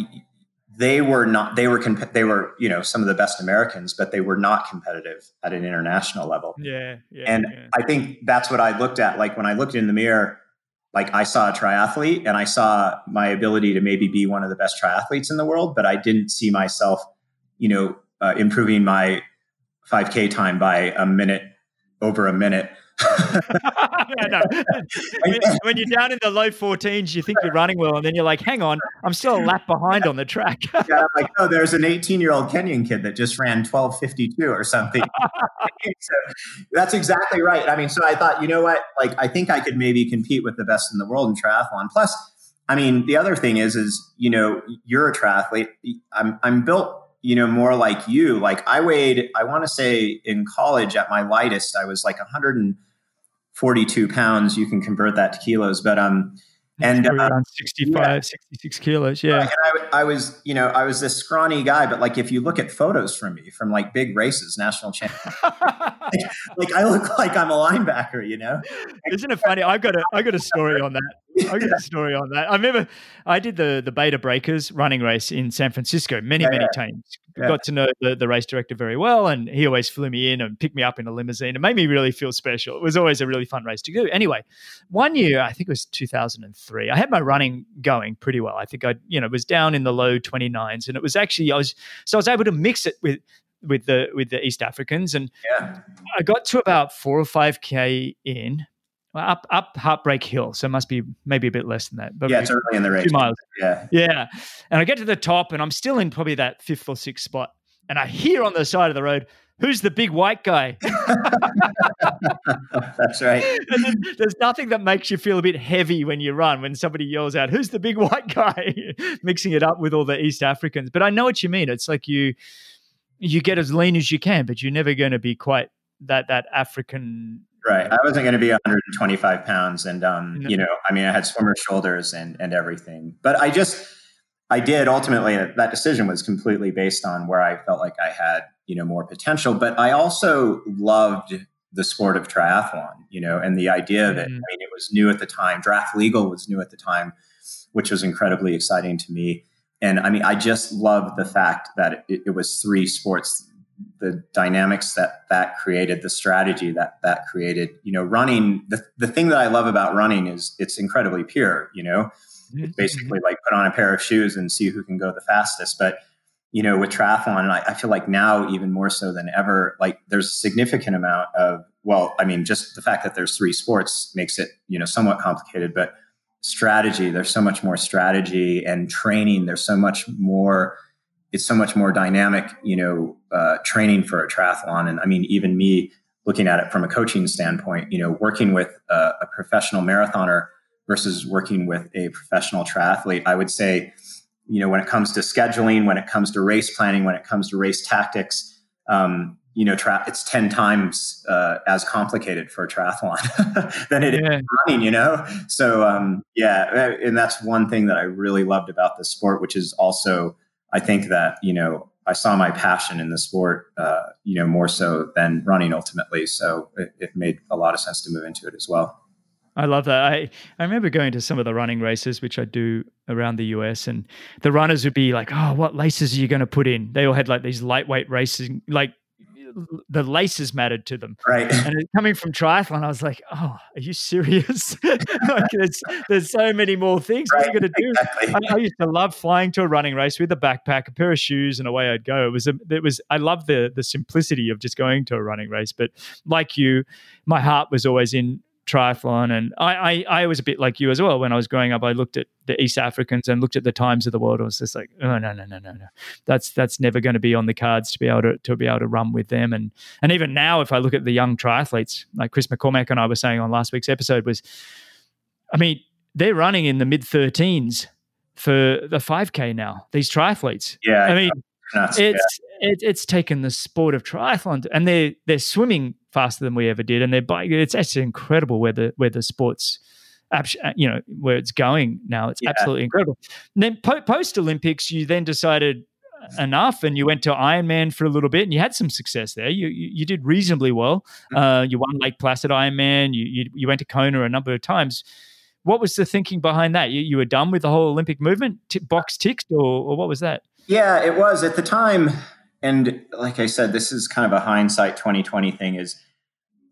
they were not, they were, comp- they were, you know, some of the best Americans, but they were not competitive at an international level. Yeah, yeah and yeah. I think that's what I looked at. Like when I looked in the mirror like I saw a triathlete and I saw my ability to maybe be one of the best triathletes in the world, but I didn't see myself, you know, uh, improving my 5K time by a minute over a minute yeah, no. when, when, you're down in the low 14s, you think you're running well, and then you're like, hang on, I'm still a lap behind on the track. yeah, I'm like, oh, there's an 18 year old Kenyan kid that just ran 1252 or something. so that's exactly right. I mean, so I thought, you know what? Like, I think I could maybe compete with the best in the world in triathlon. Plus, I mean, the other thing is, is you know, you're a triathlete. I'm, I'm built you know, more like you. Like I weighed, I want to say in college at my lightest, I was like 142 pounds. You can convert that to kilos, but um, and uh, around 65 yeah. 66 kilos yeah and I, I, was you know i was this scrawny guy but like if you look at photos from me from like big races national champion like, like, i look like i'm a linebacker you know isn't it funny i've got a i got a story on that i got a story on that i remember i did the the Bay to Breakers running race in san francisco many yeah, many yeah. times yeah. got to know the, the race director very well and he always flew me in and picked me up in a limousine it made me really feel special it was always a really fun race to do anyway one year i think it was 2003. I had my running going pretty well. I think I, you know, was down in the low 29s, and it was actually I was so I was able to mix it with with the with the East Africans, and yeah. I got to about four or five k in. Up up Heartbreak Hill, so it must be maybe a bit less than that. But yeah, it's early in the race. Two miles. Yeah, yeah. And I get to the top, and I'm still in probably that fifth or sixth spot, and I hear on the side of the road, who's the big white guy? That's right. there's nothing that makes you feel a bit heavy when you run when somebody yells out, "Who's the big white guy?" Mixing it up with all the East Africans. But I know what you mean. It's like you you get as lean as you can, but you're never going to be quite that that African. Right. I wasn't going to be 125 pounds, and um, you know, I mean, I had swimmer shoulders and and everything, but I just. I did ultimately that decision was completely based on where I felt like I had you know more potential but i also loved the sport of triathlon you know and the idea of it mm-hmm. i mean it was new at the time draft legal was new at the time which was incredibly exciting to me and i mean i just loved the fact that it, it was three sports the dynamics that that created the strategy that that created you know running the, the thing that i love about running is it's incredibly pure you know it's mm-hmm. basically like put on a pair of shoes and see who can go the fastest but you know, with triathlon, and I, I, feel like now even more so than ever, like there's a significant amount of, well, I mean, just the fact that there's three sports makes it, you know, somewhat complicated, but strategy, there's so much more strategy and training. There's so much more, it's so much more dynamic, you know, uh, training for a triathlon. And I mean, even me looking at it from a coaching standpoint, you know, working with a, a professional marathoner versus working with a professional triathlete, I would say, you know, when it comes to scheduling, when it comes to race planning, when it comes to race tactics, um, you know, tra- it's 10 times uh, as complicated for a triathlon than it yeah. is running, you know? So, um, yeah, and that's one thing that I really loved about the sport, which is also, I think that, you know, I saw my passion in the sport, uh, you know, more so than running ultimately. So it, it made a lot of sense to move into it as well. I love that. I, I remember going to some of the running races, which I do around the US, and the runners would be like, Oh, what laces are you going to put in? They all had like these lightweight racing, like the laces mattered to them. Right. And coming from triathlon, I was like, oh, are you serious? like there's, there's so many more things. Right. What are you going to do? I, I, used to love flying to a running race with a backpack, a pair of shoes, and away I'd go. It was, a, it was, I love the, the simplicity of just going to a running race. But like you, my heart was always in triathlon. And I, I, I was a bit like you as well. When I was growing up, I looked at the East Africans and looked at the times of the world. I was just like, oh no, no, no, no, no. That's that's never going to be on the cards to be able to to be able to run with them. And and even now, if I look at the young triathletes, like Chris McCormack and I were saying on last week's episode, was, I mean, they're running in the mid 13s for the 5K now. These triathletes. Yeah. I mean, it's yeah. it, it's taken the sport of triathlon, and they're they're swimming faster than we ever did, and they're bike. It's actually incredible where the where the sports, you know, where it's going now. It's yeah. absolutely incredible. And then po- post Olympics, you then decided enough and you went to Ironman for a little bit and you had some success there. You you, you did reasonably well. Mm-hmm. Uh, you won Lake Placid Ironman. You, you you went to Kona a number of times. What was the thinking behind that? You, you were done with the whole Olympic movement, T- box ticked, or, or what was that? Yeah, it was at the time. And like I said, this is kind of a hindsight 2020 thing is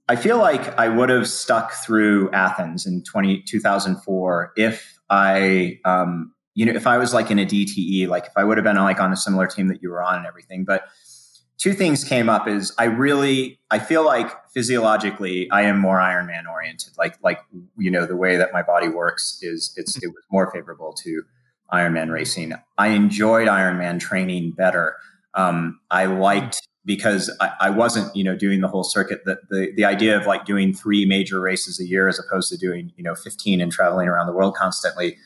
I feel like I would have stuck through Athens in 20, 2004 if I, um, you know, if I was like in a DTE, like if I would have been like on a similar team that you were on and everything. But two things came up is I really, I feel like physiologically I am more Ironman oriented. Like, like, you know, the way that my body works is it's, it was more favorable to Ironman racing. I enjoyed Ironman training better. Um, I liked because I, I, wasn't, you know, doing the whole circuit. That the the idea of like doing three major races a year as opposed to doing, you know, fifteen and traveling around the world constantly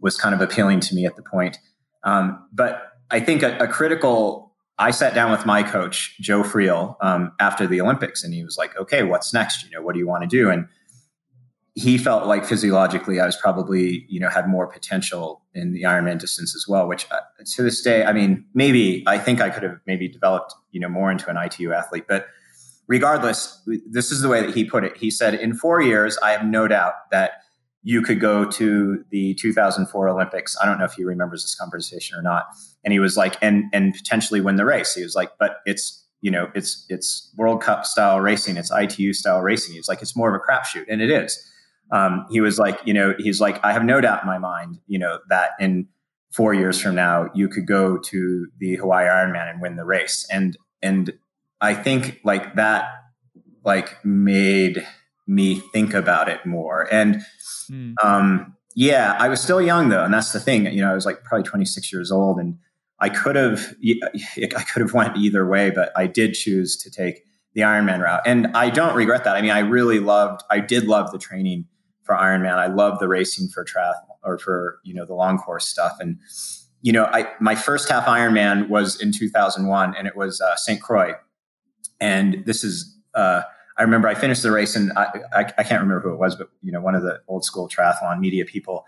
was kind of appealing to me at the point. Um, but I think a, a, critical. I sat down with my coach Joe Friel um, after the Olympics, and he was like, "Okay, what's next? You know, what do you want to do?" And he felt like physiologically I was probably, you know, had more potential in the Ironman distance as well, which uh, to this day, I mean, maybe I think I could have maybe developed, you know, more into an ITU athlete. But regardless, this is the way that he put it. He said, in four years, I have no doubt that you could go to the 2004 Olympics. I don't know if he remembers this conversation or not. And he was like, and, and potentially win the race. He was like, but it's, you know, it's, it's World Cup style racing. It's ITU style racing. He was like, it's more of a crapshoot. And it is um, he was like, you know, he's like, I have no doubt in my mind, you know, that in four years from now, you could go to the Hawaii Ironman and win the race. And, and I think like that, like made me think about it more. And, mm. um, yeah, I was still young though. And that's the thing, you know, I was like probably 26 years old and I could have, I could have went either way, but I did choose to take the Ironman route. And I don't regret that. I mean, I really loved, I did love the training for Ironman. I love the racing for triathlon or for you know the long course stuff. And you know, I my first half Ironman was in 2001, and it was uh, St. Croix. And this is uh, I remember I finished the race, and I, I, I can't remember who it was, but you know, one of the old school triathlon media people.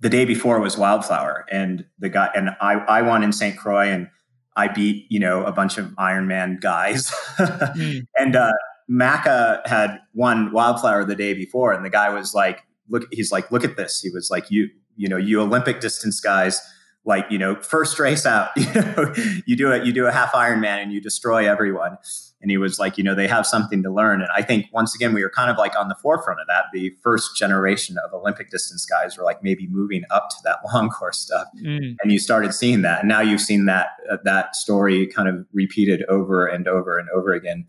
The day before was Wildflower, and the guy and I I won in St. Croix, and I beat you know a bunch of Ironman guys, mm. and uh, Macca had won Wildflower the day before, and the guy was like, "Look," he's like, "Look at this." He was like, "You, you know, you Olympic distance guys." Like you know, first race out, you know, you do it, you do a half Ironman and you destroy everyone. And he was like, you know, they have something to learn. And I think once again, we were kind of like on the forefront of that. The first generation of Olympic distance guys were like maybe moving up to that long course stuff, mm. and you started seeing that. And now you've seen that uh, that story kind of repeated over and over and over again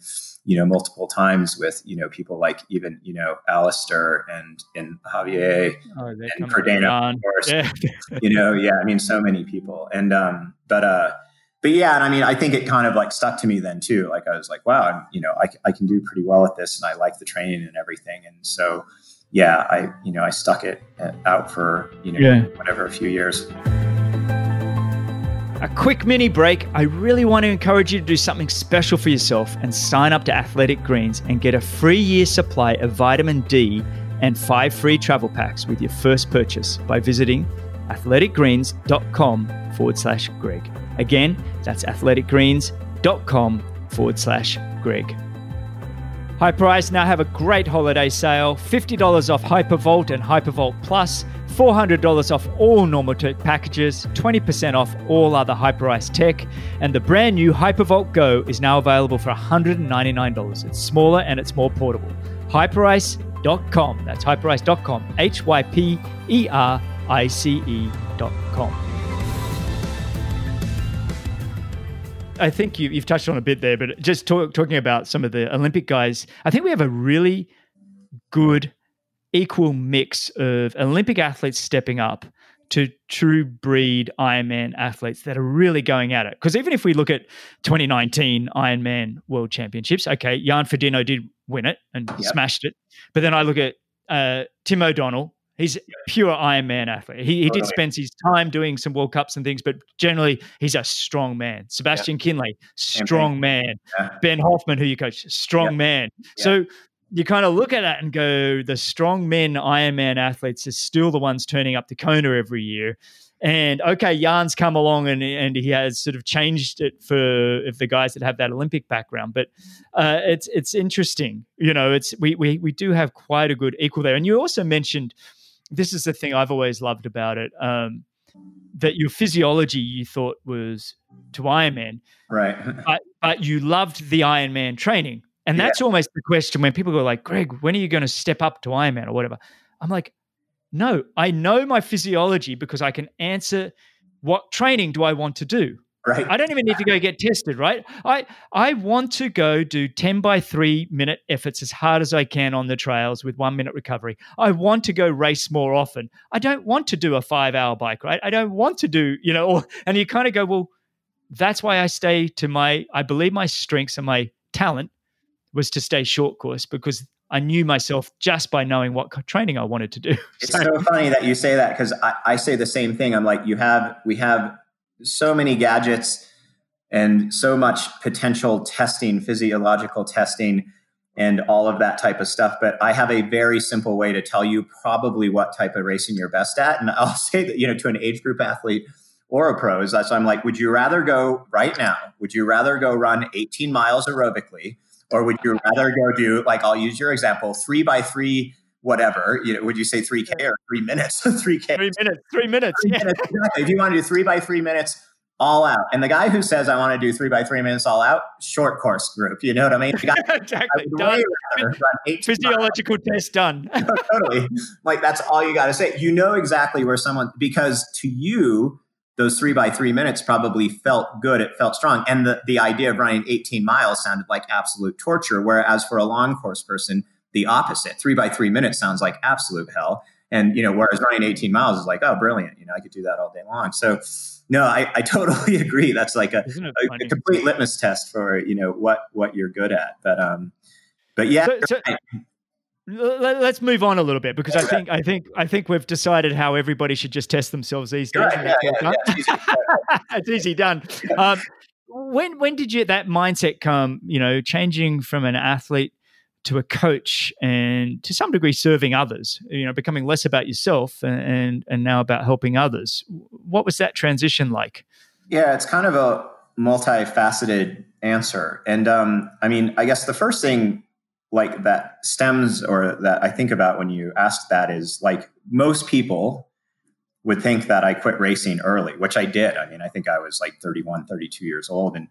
you know, multiple times with, you know, people like even, you know, Alistair and, and Javier oh, and Cardano, of course, yeah. you know, yeah, I mean, so many people. And, um, but, uh, but yeah, and I mean, I think it kind of like stuck to me then too. Like I was like, wow, I'm, you know, I, I can do pretty well at this and I like the training and everything. And so, yeah, I, you know, I stuck it uh, out for, you know, yeah. whatever, a few years. A quick mini break. I really want to encourage you to do something special for yourself and sign up to Athletic Greens and get a free year supply of vitamin D and five free travel packs with your first purchase by visiting athleticgreens.com forward slash Greg. Again, that's athleticgreens.com forward slash Greg. Hyperice now have a great holiday sale $50 off Hypervolt and Hypervolt Plus $400 off all Normatec packages, 20% off all other Hyperice tech, and the brand new Hypervolt Go is now available for $199. It's smaller and it's more portable. Hyperice.com. That's hyperice.com. H Y P E R I C E.com. I think you, have touched on a bit there, but just talk, talking about some of the Olympic guys, I think we have a really good equal mix of Olympic athletes stepping up to true breed Ironman athletes that are really going at it. Because even if we look at 2019 Ironman World Championships, okay, Jan Frodeno did win it and yep. smashed it. But then I look at uh, Tim O'Donnell. He's pure Ironman athlete. He, he did spend his time doing some World Cups and things, but generally he's a strong man. Sebastian yep. Kienle, strong man. Yeah. Ben Hoffman, who you coach, strong yep. man. So you kind of look at that and go, the strong men Ironman athletes are still the ones turning up to Kona every year. And okay, Jan's come along and and he has sort of changed it for if the guys that have that Olympic background. But uh, it's it's interesting, you know. It's we we we do have quite a good equal there. And you also mentioned this is the thing I've always loved about it. Um, that your physiology you thought was to Ironman, right? but, but you loved the Ironman training. And that's yeah. almost the question when people go like, Greg, when are you going to step up to Ironman or whatever? I'm like, no, I know my physiology because I can answer what training do I want to do. Right. I don't even need to go get tested, right? I I want to go do 10 by 3 minute efforts as hard as I can on the trails with 1 minute recovery. I want to go race more often. I don't want to do a 5 hour bike ride. I don't want to do, you know, and you kind of go, well, that's why I stay to my I believe my strengths and my talent was to stay short course because I knew myself just by knowing what training I wanted to do. It's so funny that you say that because I, I, say the same thing. I'm like, you have, we have so many gadgets and so much potential testing, physiological testing, and all of that type of stuff. But I have a very simple way to tell you probably what type of racing you're best at. And I'll say that, you know, to an age group athlete or a pros, so I'm like, would you rather go right now? Would you rather go run 18 miles aerobically? Or would you rather go do like I'll use your example three by three whatever you know would you say 3k or three minutes? 3k three minutes three minutes, three yeah. minutes exactly. if you want to do three by three minutes all out. And the guy who says I want to do three by three minutes all out short course group you know what I mean? Guy, exactly. Done. physiological test done. Totally. Like that's all you got to say. You know exactly where someone because to you those three by three minutes probably felt good. It felt strong. And the, the idea of running 18 miles sounded like absolute torture. Whereas for a long course person, the opposite. Three by three minutes sounds like absolute hell. And, you know, whereas running 18 miles is like, oh, brilliant. You know, I could do that all day long. So, no, I, I totally agree. That's like a, a, a, complete litmus test for, you know, what, what you're good at. But, um, but yeah. So, so, let's move on a little bit because I think I think I think we've decided how everybody should just test themselves these days. Yeah, yeah, yeah, it's easy done. Um, when when did you that mindset come? You know, changing from an athlete to a coach and to some degree serving others. You know, becoming less about yourself and and, and now about helping others. What was that transition like? Yeah, it's kind of a multifaceted answer, and um, I mean, I guess the first thing like that stems or that I think about when you ask that is like most people would think that I quit racing early, which I did. I mean, I think I was like 31, 32 years old. And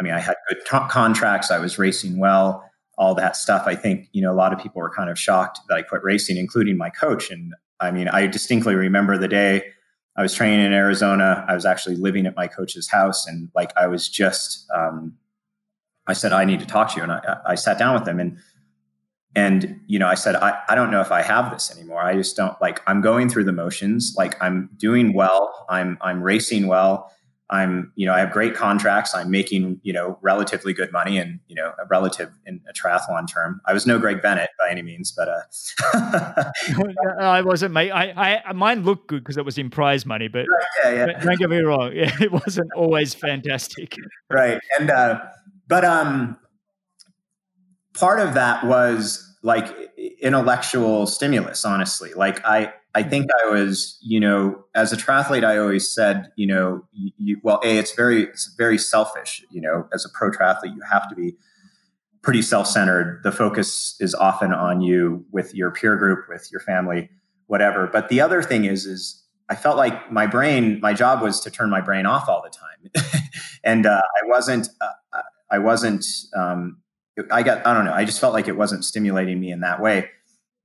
I mean, I had good t- contracts. I was racing well, all that stuff. I think, you know, a lot of people were kind of shocked that I quit racing, including my coach. And I mean, I distinctly remember the day I was training in Arizona. I was actually living at my coach's house. And like, I was just, um, I said, I need to talk to you. And I, I sat down with him and, and, you know, I said, I, I don't know if I have this anymore. I just don't like, I'm going through the motions. Like I'm doing well. I'm, I'm racing well. I'm, you know, I have great contracts. I'm making, you know, relatively good money and, you know, a relative in a triathlon term. I was no Greg Bennett by any means, but uh I wasn't mate. I, I mine looked good because it was in prize money, but yeah, yeah. don't get me wrong. Yeah, it wasn't always fantastic. Right. And uh but um part of that was like intellectual stimulus, honestly. Like I I think I was, you know, as a triathlete, I always said, you know, you, you, well, a it's very it's very selfish. You know, as a pro triathlete, you have to be pretty self-centered. The focus is often on you with your peer group, with your family, whatever. But the other thing is, is I felt like my brain, my job was to turn my brain off all the time, and uh, I wasn't, uh, I wasn't. Um, I got, I don't know. I just felt like it wasn't stimulating me in that way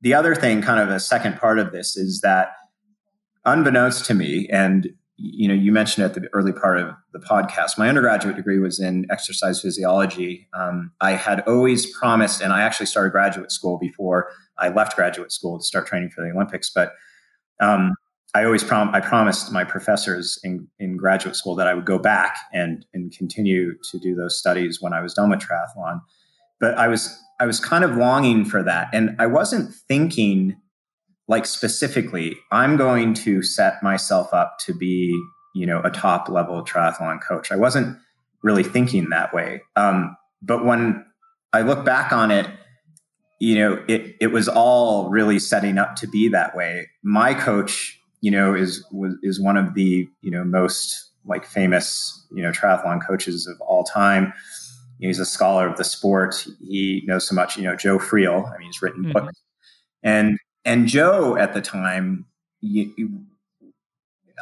the other thing, kind of a second part of this, is that unbeknownst to me, and you know, you mentioned at the early part of the podcast, my undergraduate degree was in exercise physiology. Um, I had always promised, and I actually started graduate school before I left graduate school to start training for the Olympics. But um, I always prom- I promised my professors in, in graduate school that I would go back and and continue to do those studies when I was done with triathlon. But I was I was kind of longing for that. And I wasn't thinking like specifically, I'm going to set myself up to be, you know, a top level triathlon coach. I wasn't really thinking that way. Um, but when I look back on it, you know, it it was all really setting up to be that way. My coach, you know, is was is one of the you know most like famous you know triathlon coaches of all time he's a scholar of the sport. He knows so much. You know, Joe Friel. I mean, he's written mm-hmm. books, and and Joe at the time, you, you,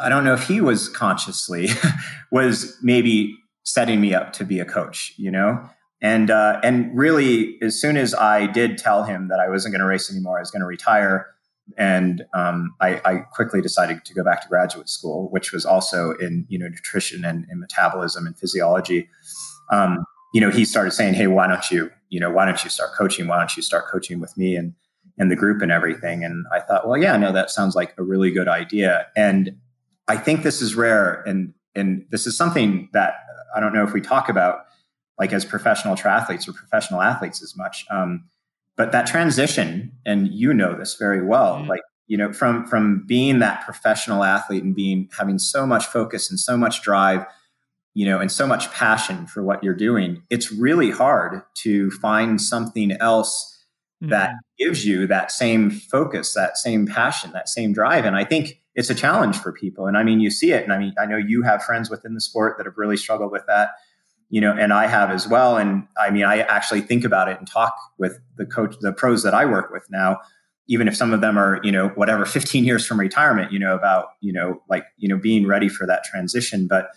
I don't know if he was consciously was maybe setting me up to be a coach. You know, and uh, and really, as soon as I did tell him that I wasn't going to race anymore, I was going to retire. And um, I, I, quickly decided to go back to graduate school, which was also in you know nutrition and, and metabolism and physiology. Um, you know, he started saying, Hey, why don't you, you know, why don't you start coaching? Why don't you start coaching with me and, and the group and everything? And I thought, well, yeah, no, that sounds like a really good idea. And I think this is rare. And, and this is something that I don't know if we talk about like as professional triathletes or professional athletes as much. Um, but that transition, and you know this very well, mm-hmm. like, you know, from, from being that professional athlete and being, having so much focus and so much drive you know, and so much passion for what you're doing, it's really hard to find something else mm-hmm. that gives you that same focus, that same passion, that same drive. And I think it's a challenge for people. And I mean, you see it. And I mean, I know you have friends within the sport that have really struggled with that, you know, and I have as well. And I mean, I actually think about it and talk with the coach, the pros that I work with now, even if some of them are, you know, whatever, 15 years from retirement, you know, about, you know, like, you know, being ready for that transition. But,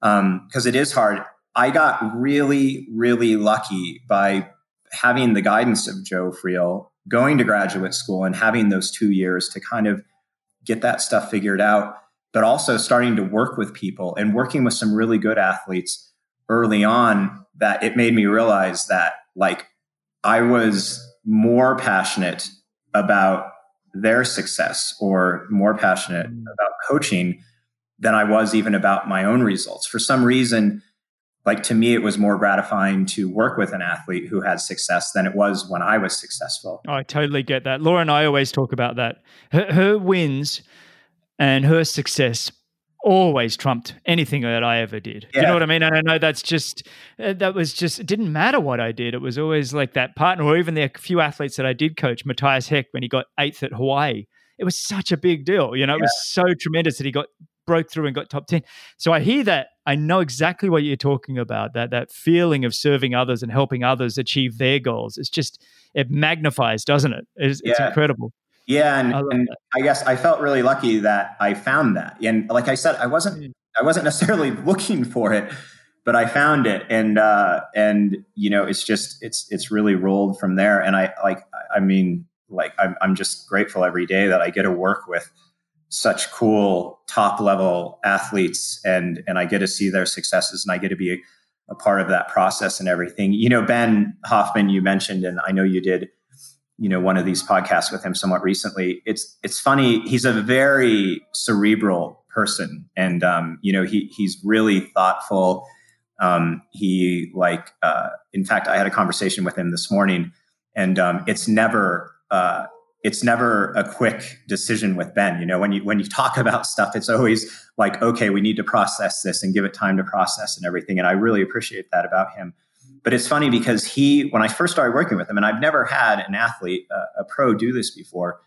because um, it is hard. I got really, really lucky by having the guidance of Joe Friel, going to graduate school and having those two years to kind of get that stuff figured out, but also starting to work with people and working with some really good athletes early on that it made me realize that like I was more passionate about their success or more passionate mm. about coaching than I was even about my own results. For some reason, like to me, it was more gratifying to work with an athlete who had success than it was when I was successful. Oh, I totally get that. Laura and I always talk about that. Her, her wins and her success always trumped anything that I ever did. Yeah. You know what I mean? And I know that's just uh, that was just it didn't matter what I did. It was always like that partner, or even the few athletes that I did coach, Matthias Heck, when he got eighth at Hawaii. It was such a big deal. You know, it was so tremendous that he got broke through and got top 10. So I hear that. I know exactly what you're talking about that that feeling of serving others and helping others achieve their goals. It's just, it magnifies, doesn't it? It's, yeah. it's incredible. Yeah. And, I, and I guess I felt really lucky that I found that. And like I said, I wasn't, mm. I wasn't necessarily looking for it, but I found it. And, uh, and, you know, it's just, it's, it's really rolled from there. And I like, I mean, like, I'm, I'm just grateful every day that I get to work with such cool top level athletes and and I get to see their successes and I get to be a, a, part of that process and everything. You know, Ben Hoffman, you mentioned, and I know you did, you know, one of these podcasts with him somewhat recently. It's it's funny. He's a very cerebral person, and um, you know he he's really thoughtful. Um, he like, uh, in fact, I had a conversation with him this morning, and um, it's never uh, it's never a quick decision with Ben. You know, when you when you talk about stuff, it's always like, okay, we need to process this and give it time to process and everything. And I really appreciate that about him. But it's funny because he, when I first started working with him, and I've never had an athlete, uh, a pro, do this before.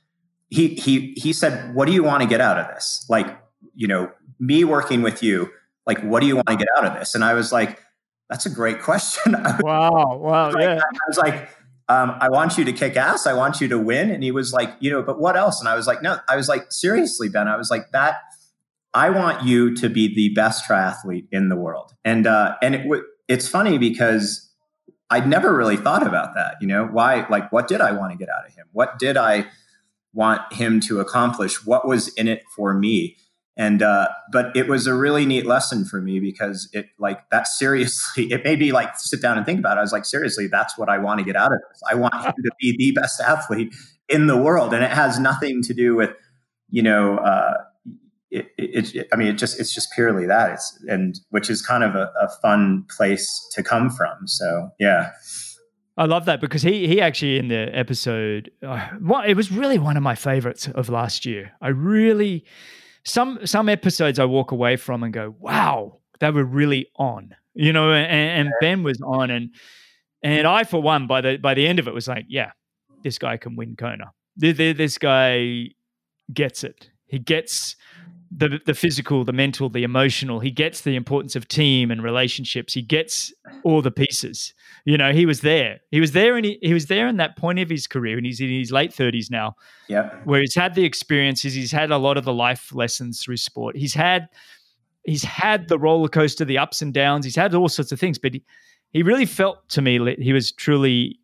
He he he said, "What do you want to get out of this? Like, you know, me working with you. Like, what do you want to get out of this?" And I was like, "That's a great question." wow! Wow! like, yeah. I was like um, I want you to kick ass. I want you to win. And he was like, you know, but what else? And I was like, no, I was like, seriously, Ben, I was like, that, I want you to be the best triathlete in the world. And, uh, and it w- it's funny because I'd never really thought about that. You know, why, like, what did I want to get out of him? What did I want him to accomplish? What was in it for me? and uh, but it was a really neat lesson for me because it like that seriously it made me like sit down and think about it i was like seriously that's what i want to get out of this i want him to be the best athlete in the world and it has nothing to do with you know uh, it, it, it, i mean it just it's just purely that it's and which is kind of a, a fun place to come from so yeah I love that because he he actually in the episode, uh, well, it was really one of my favorites of last year. I really, some some episodes I walk away from and go, wow, they were really on, you know. And, and Ben was on, and and I for one, by the by the end of it, was like, yeah, this guy can win Kona. This guy gets it. He gets the the physical, the mental, the emotional. He gets the importance of team and relationships. He gets all the pieces. You know, he was there. He was there, and he, he was there in that point of his career, and he's in his late thirties now. Yeah, where he's had the experiences. He's had a lot of the life lessons through sport. He's had he's had the roller coaster, the ups and downs. He's had all sorts of things, but he, he really felt to me he was truly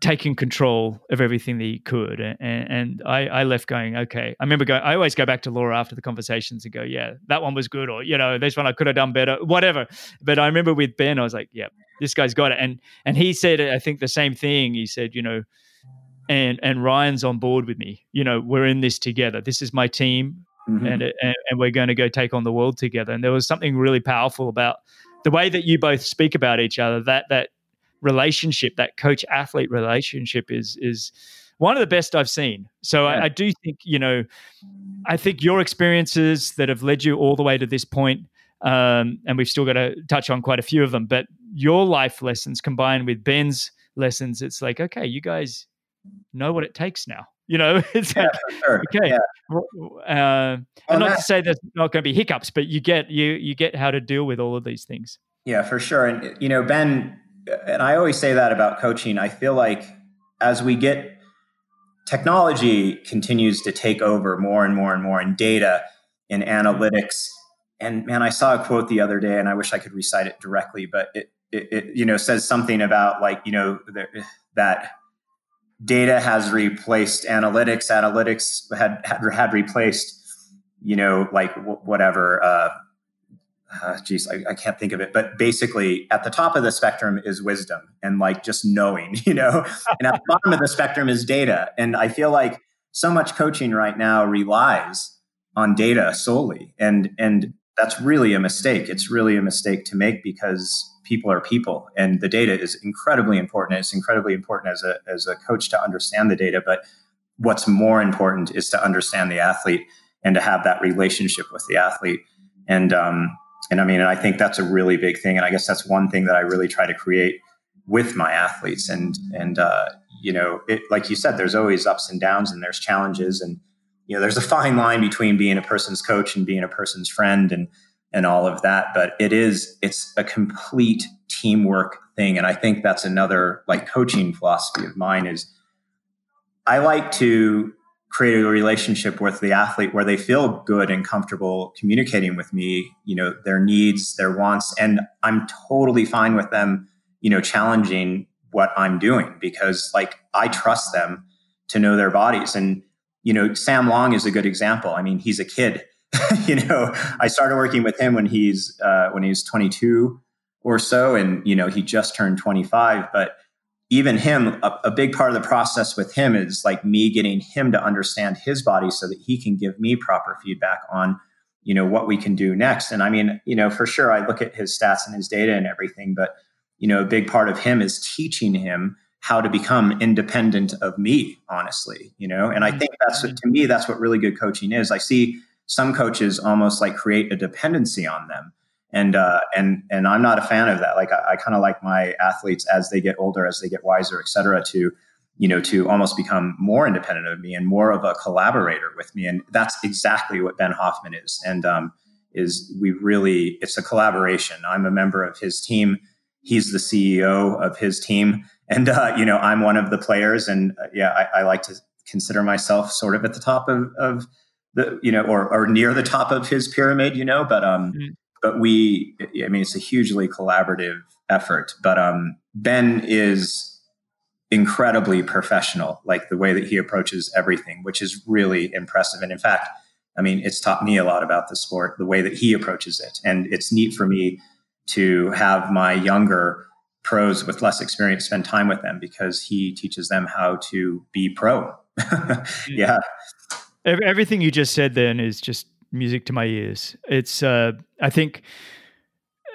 taking control of everything that he could. And, and I, I, left going, okay. I remember going, I always go back to Laura after the conversations and go, yeah, that one was good. Or, you know, this one I could have done better, whatever. But I remember with Ben, I was like, yeah, this guy's got it. And, and he said, I think the same thing. He said, you know, and, and Ryan's on board with me. You know, we're in this together. This is my team. Mm-hmm. And, and, and we're going to go take on the world together. And there was something really powerful about the way that you both speak about each other, that, that, relationship, that coach athlete relationship is is one of the best I've seen. So yeah. I, I, do think, you know, I think your experiences that have led you all the way to this point, um, and we've still got to touch on quite a few of them, but your life lessons combined with Ben's lessons, it's like, okay, you guys know what it takes now. You know, it's yeah, like, sure. okay. Yeah. Uh, and not to say there's not going to be hiccups, but you get you you get how to deal with all of these things. Yeah, for sure. And you know, Ben and I always say that about coaching. I feel like as we get technology continues to take over more and more and more in data in analytics. And man, I saw a quote the other day, and I wish I could recite it directly, but it it, it you know says something about like you know the, that data has replaced analytics. Analytics had had, had replaced you know like whatever. Uh, uh, I, I, can't think of it, but basically at the top of the spectrum is wisdom and like just knowing, you know, and at the bottom of the spectrum is data. And I feel like so much coaching right now relies on data solely. And, and that's really a mistake. It's really a mistake to make because people are people and the data is incredibly important. It's incredibly important as a, as a coach to understand the data. But what's more important is to understand the athlete and to have that relationship with the athlete. And, um, and I mean, and I think that's a really big thing. And I guess that's one thing that I really try to create with my athletes. And, and, uh, you know, it, like you said, there's always ups and downs and there's challenges. And, you know, there's a fine line between being a person's coach and being a person's friend and, and all of that. But it is, it's a complete teamwork thing. And I think that's another like coaching philosophy of mine is I like to create a relationship with the athlete where they feel good and comfortable communicating with me, you know, their needs, their wants, and I'm totally fine with them, you know, challenging what I'm doing because like I trust them to know their bodies. And, you know, Sam Long is a good example. I mean, he's a kid. you know, I started working with him when he's uh, when he was 22 or so, and you know, he just turned 25. But even him, a, a, big part of the process with him is like me getting him to understand his body so that he can give me proper feedback on you know what we can do next. And i mean you know for sure i look at his stats and his data and everything but you know a big part of him is teaching him how to become independent of me honestly you know? And i think that's what, mm-hmm. to me that's what really good coaching is. I see some coaches almost like create a dependency on them and uh, and and i'm not a fan of that like i, I kind of like my athletes as they get older as they get wiser et cetera to you know, to almost become more independent of me and more of a collaborator with me. And that's exactly what Ben Hoffman is. And um, is we really, it's a collaboration. I'm a member of his team. He's the CEO of his team. And, uh, you know, I'm one of the players. And uh, yeah, I, I, like to consider myself sort of at the top of, of the, you know, or, or near the top of his pyramid, you know, but, um, mm-hmm. But we, I mean, it's a hugely collaborative effort, but, um, Ben is, incredibly professional, like the way that he approaches everything, which is really impressive. And in fact, I mean, it's taught me a lot about the sport, the way that he approaches it. And it's neat for me to have my younger pros with less experience spend time with them because he teaches them how to be pro. yeah. Everything you just said then is just music to my ears. It's, uh, I think,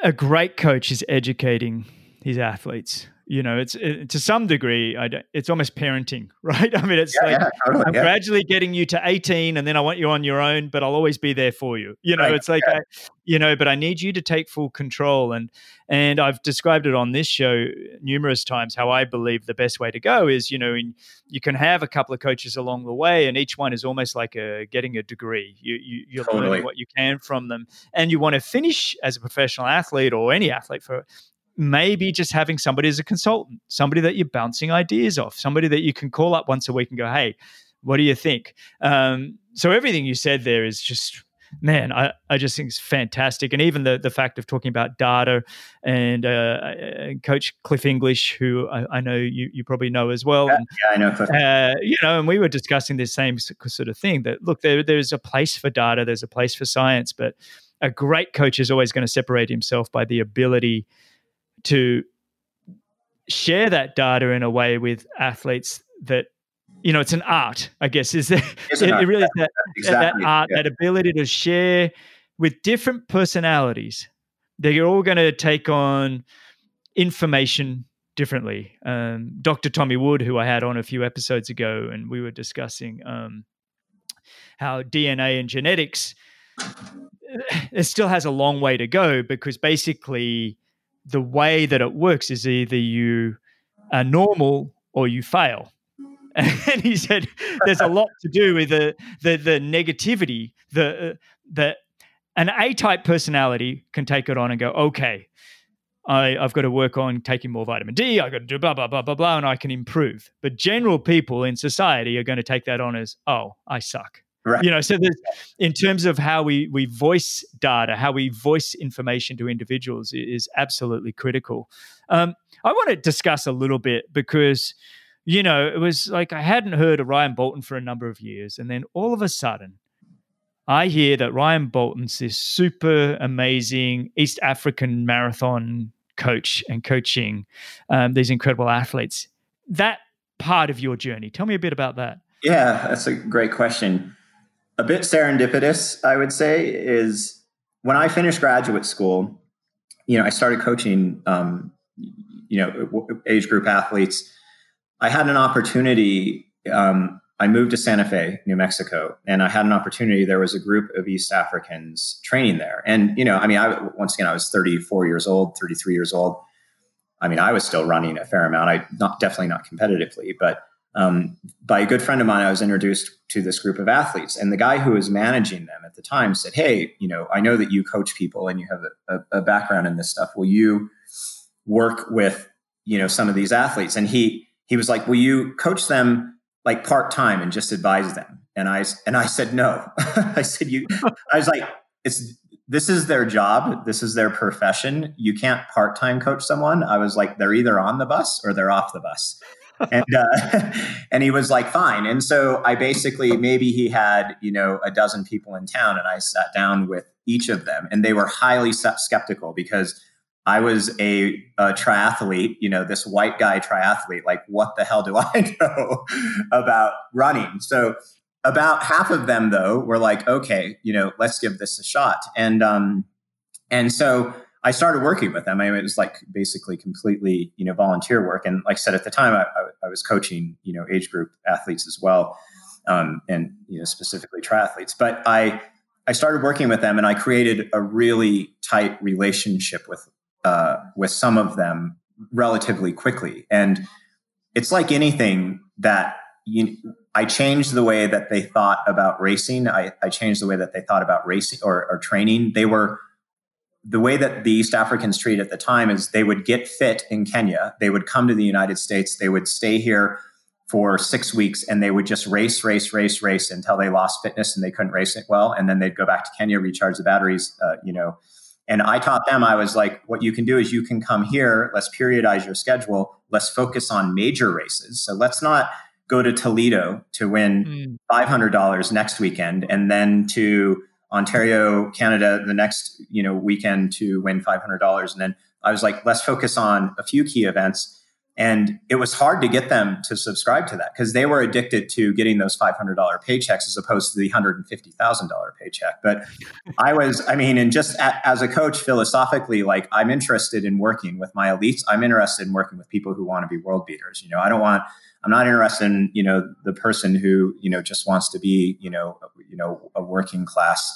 a great coach is educating his athletes you know it's it, to some degree I don't. it's almost parenting right i mean it's yeah, like yeah, totally, i'm yeah. gradually getting you to 18 and then i want you on your own but i'll always be there for you you know right, it's like I, you know but i need you to take full control and and i've described it on this show numerous times how i believe the best way to go is you know in, you can have a couple of coaches along the way and each one is almost like a getting a degree you, you you're totally. learning what you can from them and you want to finish as a professional athlete or any athlete for maybe just having somebody as a consultant, somebody that you're bouncing ideas off, somebody that you can call up once a week and go, hey, what do you think? Um, so everything you said there is just man, I, I just think it's fantastic. And even the, the fact of talking about data and uh, Coach Cliff English, who I, I, know you, you probably know as well. Yeah, yeah I know. Cliff. Uh, you know, and we were discussing this same sort of thing that look, there, there's a place for data, there's a place for science, but a great coach is always going to separate himself by the ability to share that data in a way with athletes that you know it's an art i guess is that it, it, really is that, exactly. that art yeah. that ability to share with different personalities they're all going to take on information differently um, dr tommy wood who i had on a few episodes ago and we were discussing um, how dna and genetics it still has a long way to go because basically the way that it works is either you are normal or you fail. And he said there's a lot to do with the the, the negativity, the uh, the an A type personality can take it on and go, okay, I, I've got to work on taking more vitamin D. I've got to do blah, blah, blah, blah, blah, and I can improve. But general people in society are going to take that on as, oh, I suck. Right. You know, so there's in terms of how we we voice data, how we voice information to individuals is absolutely critical. Um, I want to discuss a little bit because, you know, it was like I hadn't heard of Ryan Bolton for a number of years, and then all of a sudden, I hear that Ryan Bolton's this super amazing East African marathon coach and coaching um, these incredible athletes. That part of your journey, tell me a bit about that. Yeah, that's a great question a bit serendipitous, I would say, is when I finished graduate school, you know, I started coaching, um, you know, age group athletes. I had an opportunity. Um, I moved to Santa Fe, New Mexico, and I had an opportunity. There was a group of East Africans training there, and you know, I mean, I once again, I was 34 years old, 33 years old. I mean, I was still running a fair amount. I not definitely not competitively, but um, by a good friend of mine, I was introduced to this group of athletes, and the guy who was managing them at the time said, "Hey, you know, I know that you coach people and you have a, a, background in this stuff. Will you work with you know some of these athletes?" And he he was like, "Will you coach them like part time and just advise them?" And I and I said, "No." I said, "You." I was like, "It's this is their job. This is their profession. You can't part time coach someone." I was like, "They're either on the bus or they're off the bus." And uh, and he was like fine and so i basically maybe he had you know a dozen people in town and i sat down with each of them and they were highly skeptical because i was a, a triathlete you know this white guy triathlete like what the hell do i know about running so about half of them though were like, okay, you know, let's give this a shot. And um, and so I started working with them. I mean, it was like basically completely, you know, volunteer work. And like I said at the time, I, I, I was coaching, you know, age group athletes as well, um, and you know, specifically triathletes. But I I started working with them, and I created a really tight relationship with uh, with some of them relatively quickly. And it's like anything that you, I changed the way that they thought about racing. I, I changed the way that they thought about racing or, or training. They were the way that the East Africans treat at the time is they would get fit in Kenya. They would come to the United States. They would stay here for six weeks and they would just race, race, race, race until they lost fitness and they couldn't race it well. And then they'd go back to Kenya, recharge the batteries, uh, you know. And I taught them, I was like, what you can do is you can come here, let's periodize your schedule, let's focus on major races. So let's not go to Toledo to win mm. $500 next weekend and then to Ontario, Canada the next, you know, weekend to win $500. And then I was like, let's focus on a few key events and it was hard to get them to subscribe to that because they were addicted to getting those $500 paychecks as opposed to the $150,000 paycheck. But I was, I mean, and just as a coach, philosophically, like I'm interested in working with my elites. I'm interested in working with people who want to be world beaters. You know, I don't want, I'm not interested in, you know, the person who, you know, just wants to be, you know, you know, a working class,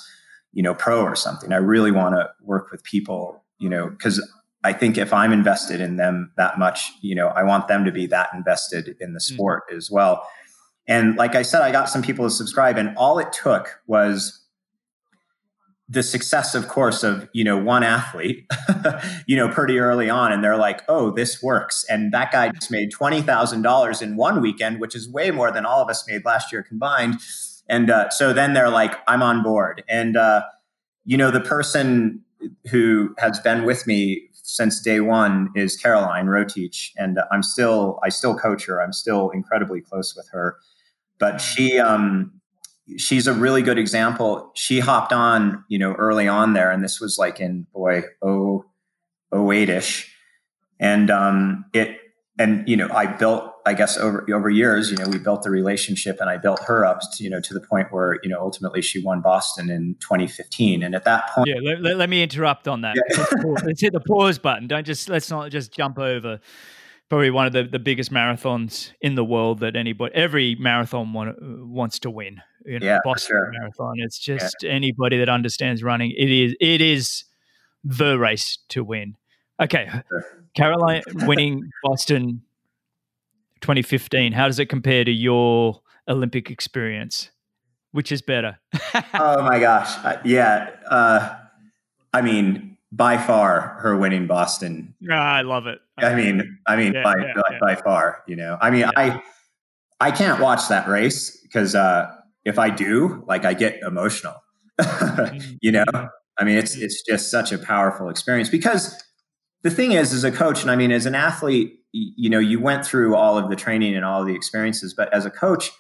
you know, pro or something. I really want to work with people, you know, because I think if I'm invested in them that much, you know, I want them to be that invested in the mm. sport mm-hmm. as well. And like I said, I got some people to subscribe, and all it took was the success, of course, of you know one athlete, you know, pretty early on, and they're like, "Oh, this works," and that guy just made twenty thousand dollars in one weekend, which is way more than all of us made last year combined. And uh, so then they're like, "I'm on board," and uh, you know, the person who has been with me since day one is Caroline Rotich, and I'm still I still coach her. I'm still incredibly close with her, but she um, she's a really good example. She hopped on, you know, early on there, and this was like in boy oh oh eight ish, and um, it and you know I built I guess over over years, you know, we built the relationship and I built her up, to, you know, to the point where, you know, ultimately she won Boston in 2015. And at that point, yeah, let, let, let me interrupt on that. Yeah. let's, let's hit the pause button. Don't just let's not just jump over probably one of the, the biggest marathons in the world that anybody every marathon want, wants to win. You know, yeah, Boston sure. Marathon. It's just yeah. anybody that understands running. It is it is the race to win. Okay, sure. Caroline winning Boston 2015. How does it compare to your Olympic experience? Which is better? oh my gosh. Uh, yeah. Uh, I mean, by far her winning Boston. Oh, I love it. I, mean, I mean, yeah, by, yeah, by, yeah. by, far, you know, I mean, I, I can't watch that race because, uh, if I do, like I get emotional, mm-hmm. you know, I mean, it's, it's just such a powerful experience because the thing is, as a coach, and I mean, as an athlete, you know, you went through all of the training and all of the experiences, but as a coach,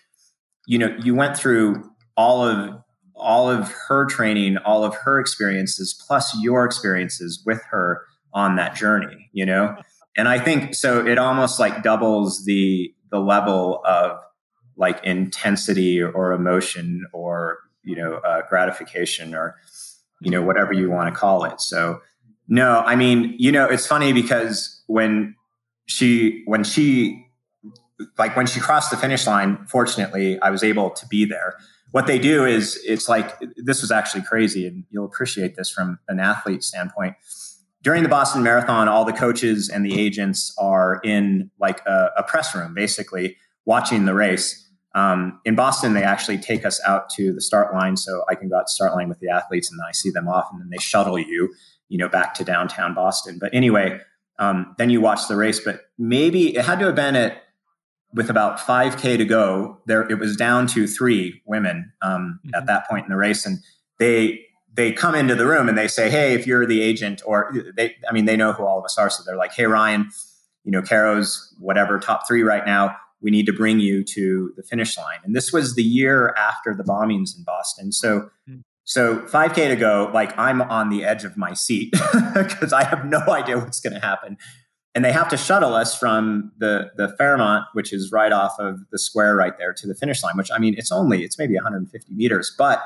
you know, you went through all of all of her training, all of her experiences, plus your experiences with her on that journey, you know? And I think so it almost like doubles the the level of like intensity or emotion or you know uh, gratification or you know whatever you want to call it so no, I mean, you know, it's funny because when she when she like when she crossed the finish line, fortunately, I was able to be there. What they do is it's like this was actually crazy, and you'll appreciate this from an athlete standpoint. During the Boston Marathon, all the coaches and the agents are in like a, a press room, basically watching the race. Um, in Boston, they actually take us out to the start line, so I can go out to start line with the athletes, and then I see them off, and then they shuttle you you know, back to downtown Boston. But anyway, um, then you watch the race. But maybe it had to have been at with about 5k to go. There, it was down to three women um, mm-hmm. at that point in the race, and they they come into the room and they say, "Hey, if you're the agent, or they, I mean, they know who all of us are, so they're like, "Hey, Ryan, you know, Caro's whatever top three right now." We need to bring you to the finish line. And this was the year after the bombings in Boston. So mm. So 5K to go, like I'm on the edge of my seat because I have no idea what's going to happen. and they have to shuttle us from the the Fairmont, which is right off of the square right there, to the finish line. Which I mean, it's only it's maybe 150 meters, but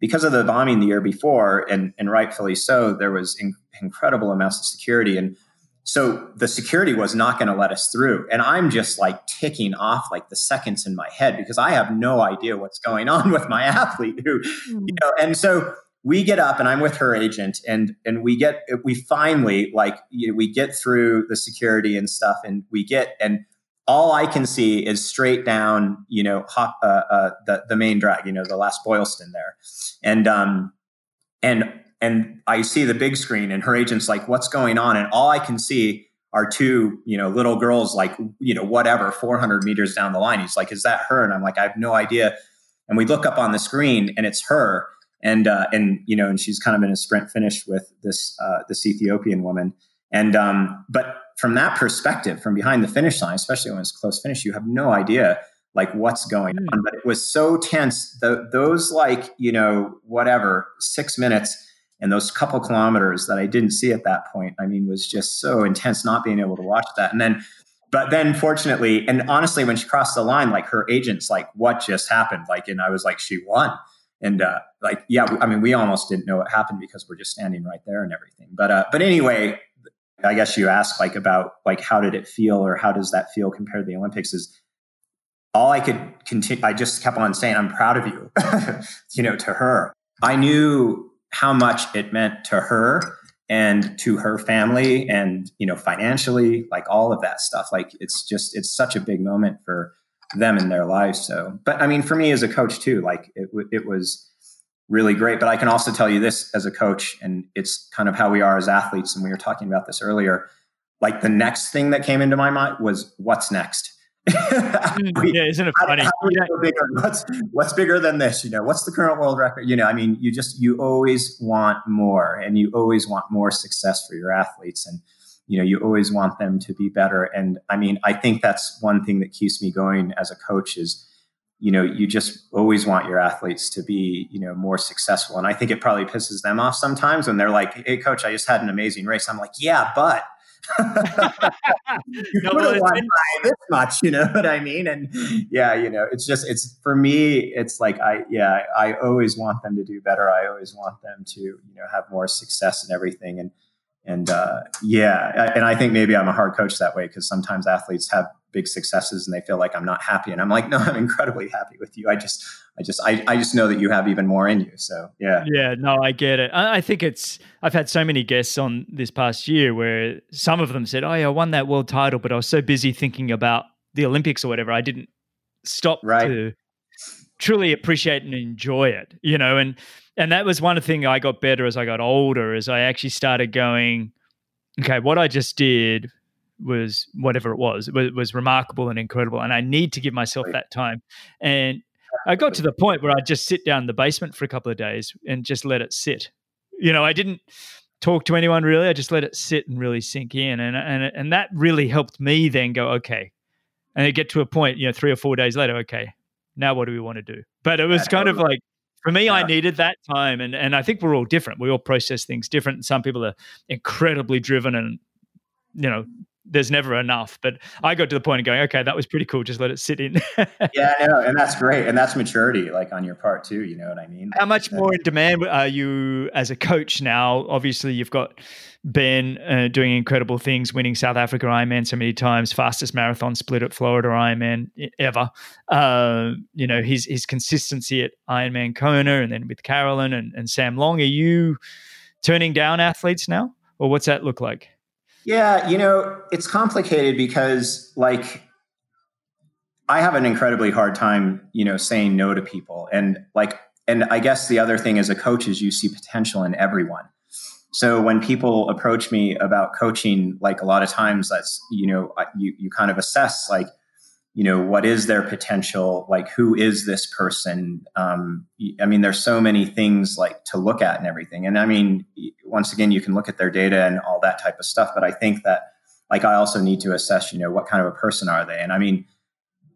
because of the bombing the year before, and and rightfully so, there was in, incredible amounts of security and so the security was not going to let us through. And I'm just like ticking off like the seconds in my head because I have no idea what's going on with my athlete who, mm. you know, and so we get up and I'm with her agent and and we get we finally like you know, we get through the security and stuff and we get and all I can see is straight down, you know, hot, uh, uh, the the main drag, you know, the last Boylston there, and um, and and I see the big screen and her agent's like, what's going on? And all I can see are two, you know, little girls like, you know, whatever, 400 meters down the line. He's like, is that her? And I'm like, I have no idea. And we look up on the screen and it's her. And, uh, and, you know, and she's kind of in a sprint finish with this, uh, this Ethiopian woman. And, um, but from that perspective, from behind the finish line, especially when it's close finish, you have no idea like what's going mm. on. But it was so tense. The, those like, you know, whatever, six minutes, and those couple kilometers that I didn't see at that point, I mean, was just so intense not being able to watch that. And then, but then fortunately, and honestly, when she crossed the line, like her agent's like, what just happened? Like, and I was like, she won. And uh, like, yeah, I mean, we almost didn't know what happened because we're just standing right there and everything. But uh, but anyway, I guess you asked like about like how did it feel or how does that feel compared to the Olympics? Is all I could continue. I just kept on saying, I'm proud of you, you know, to her. I knew how much it meant to her and to her family and you know financially like all of that stuff. Like it's just it's such a big moment for them in their lives. So but i mean for me as a coach too like it, it was really great. But i can also tell you this as a coach and it's kind of how we are as athletes and we were talking about this earlier like the next thing that came into my mind was what's next Mm, yeah, isn't it funny? How, how bigger? What's what's bigger than this? You know, what's the current world record? You know, I mean, you just you always want more, and you always want more success for your athletes, and you know, you always want them to be better. And I mean, I think that's one thing that keeps me going as a coach is, you know, you just always want your athletes to be, you know, more successful. And I think it probably pisses them off sometimes when they're like, "Hey, coach, I just had an amazing race." I'm like, "Yeah, but." You no, would have this much, you know what I mean? And yeah, you know, it's just it's for me, it's like I yeah, I always want them to do better. I always want them to, you know, have more success and everything. And and uh, yeah, and I think maybe I'm a hard coach that way because sometimes athletes have big successes and they feel like I'm not happy. And I'm like, no, I'm incredibly happy with you. I just, I just, I, I just know that you have even more in you. So yeah. Yeah, no, I get it. I, think it's, I've had so many guests on this past year where some of them said, oh yeah, I won that world title, but I was so busy thinking about the Olympics or whatever. I didn't stop right. to truly appreciate and enjoy it, you know, and, and that was one thing I got better as I got older, as I actually started going, okay, what I just did was whatever it was, it was, was remarkable and incredible. And I need to give myself that time. And I got to the point where I'd just sit down in the basement for a couple of days and just let it sit. You know, I didn't talk to anyone really. I just let it sit and really sink in. And and and that really helped me then go, okay. And I get to a point, you know, three or four days later, okay, now what do we want to do? But it was kind of like for me. I needed that time. And and I think we're all different. We all process things different. Some people are incredibly driven and you know there's never enough. But I got to the point of going, okay, that was pretty cool. Just let it sit in. yeah, I know, and that's great, and that's maturity, like on your part too. You know what I mean? How much more in demand are you as a coach now? Obviously, you've got Ben uh, doing incredible things, winning South Africa Ironman so many times, fastest marathon split at Florida Ironman ever. Uh, you know his his consistency at Ironman Kona, and then with Caroline and, and Sam Long. Are you turning down athletes now, or what's that look like? Yeah, you know, it's complicated because like I have an incredibly hard time, you know, saying no to people. And like and I guess the other thing as a coach is you see potential in everyone. So when people approach me about coaching, like a lot of times that's, you know, you you kind of assess like you know what is their potential? Like who is this person? Um, i mean there's so many things like to look at and everything. And i mean once again you can look at their data and all that type of stuff but i think that like i also need to assess you know what kind of a person are they? And i mean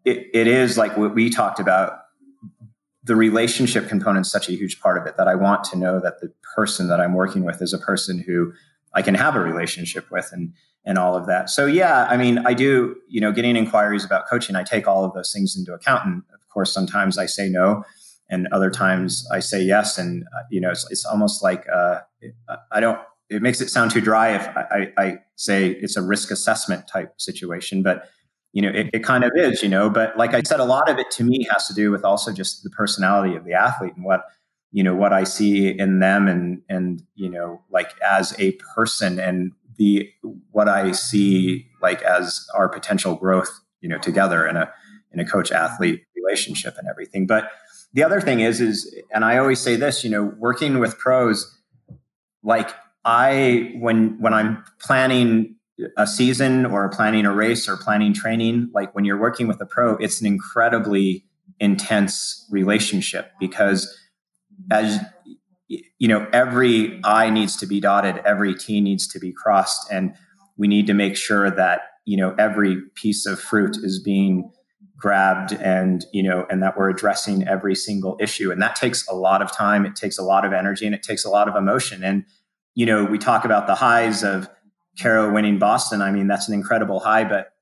it, it is like what we talked about the relationship component is such a huge part of it that i want to know that the person that i'm working with is a person who I can have a relationship with and and all of that. So yeah, I mean, I do, you know, getting inquiries about coaching, I take all of those things into account. And of course, sometimes I say no, and other times I say yes. And uh, you know, it's, it's almost like uh, I don't. It makes it sound too dry if I, I, say it's a risk assessment type situation, but you know, it, it kind of is, you know. But like I said, a lot of it to me has to do with also just the personality of the athlete and what you know what I see in them and and you know like as a person and the what I see like as our potential growth, you know, together in a in a coach athlete relationship and everything. But the other thing is is and I always say this, you know, working with pros like I when when I'm planning a season or planning a race or planning training, like when you're working with a pro, it's an incredibly intense relationship because as you know, every I needs to be dotted, every T needs to be crossed, and we need to make sure that you know every piece of fruit is being grabbed and you know and that we're addressing every single issue. And that takes a lot of time it takes a lot of energy and it takes a lot of emotion. And you know we talk about the highs of Caro winning Boston. I mean that's an incredible high but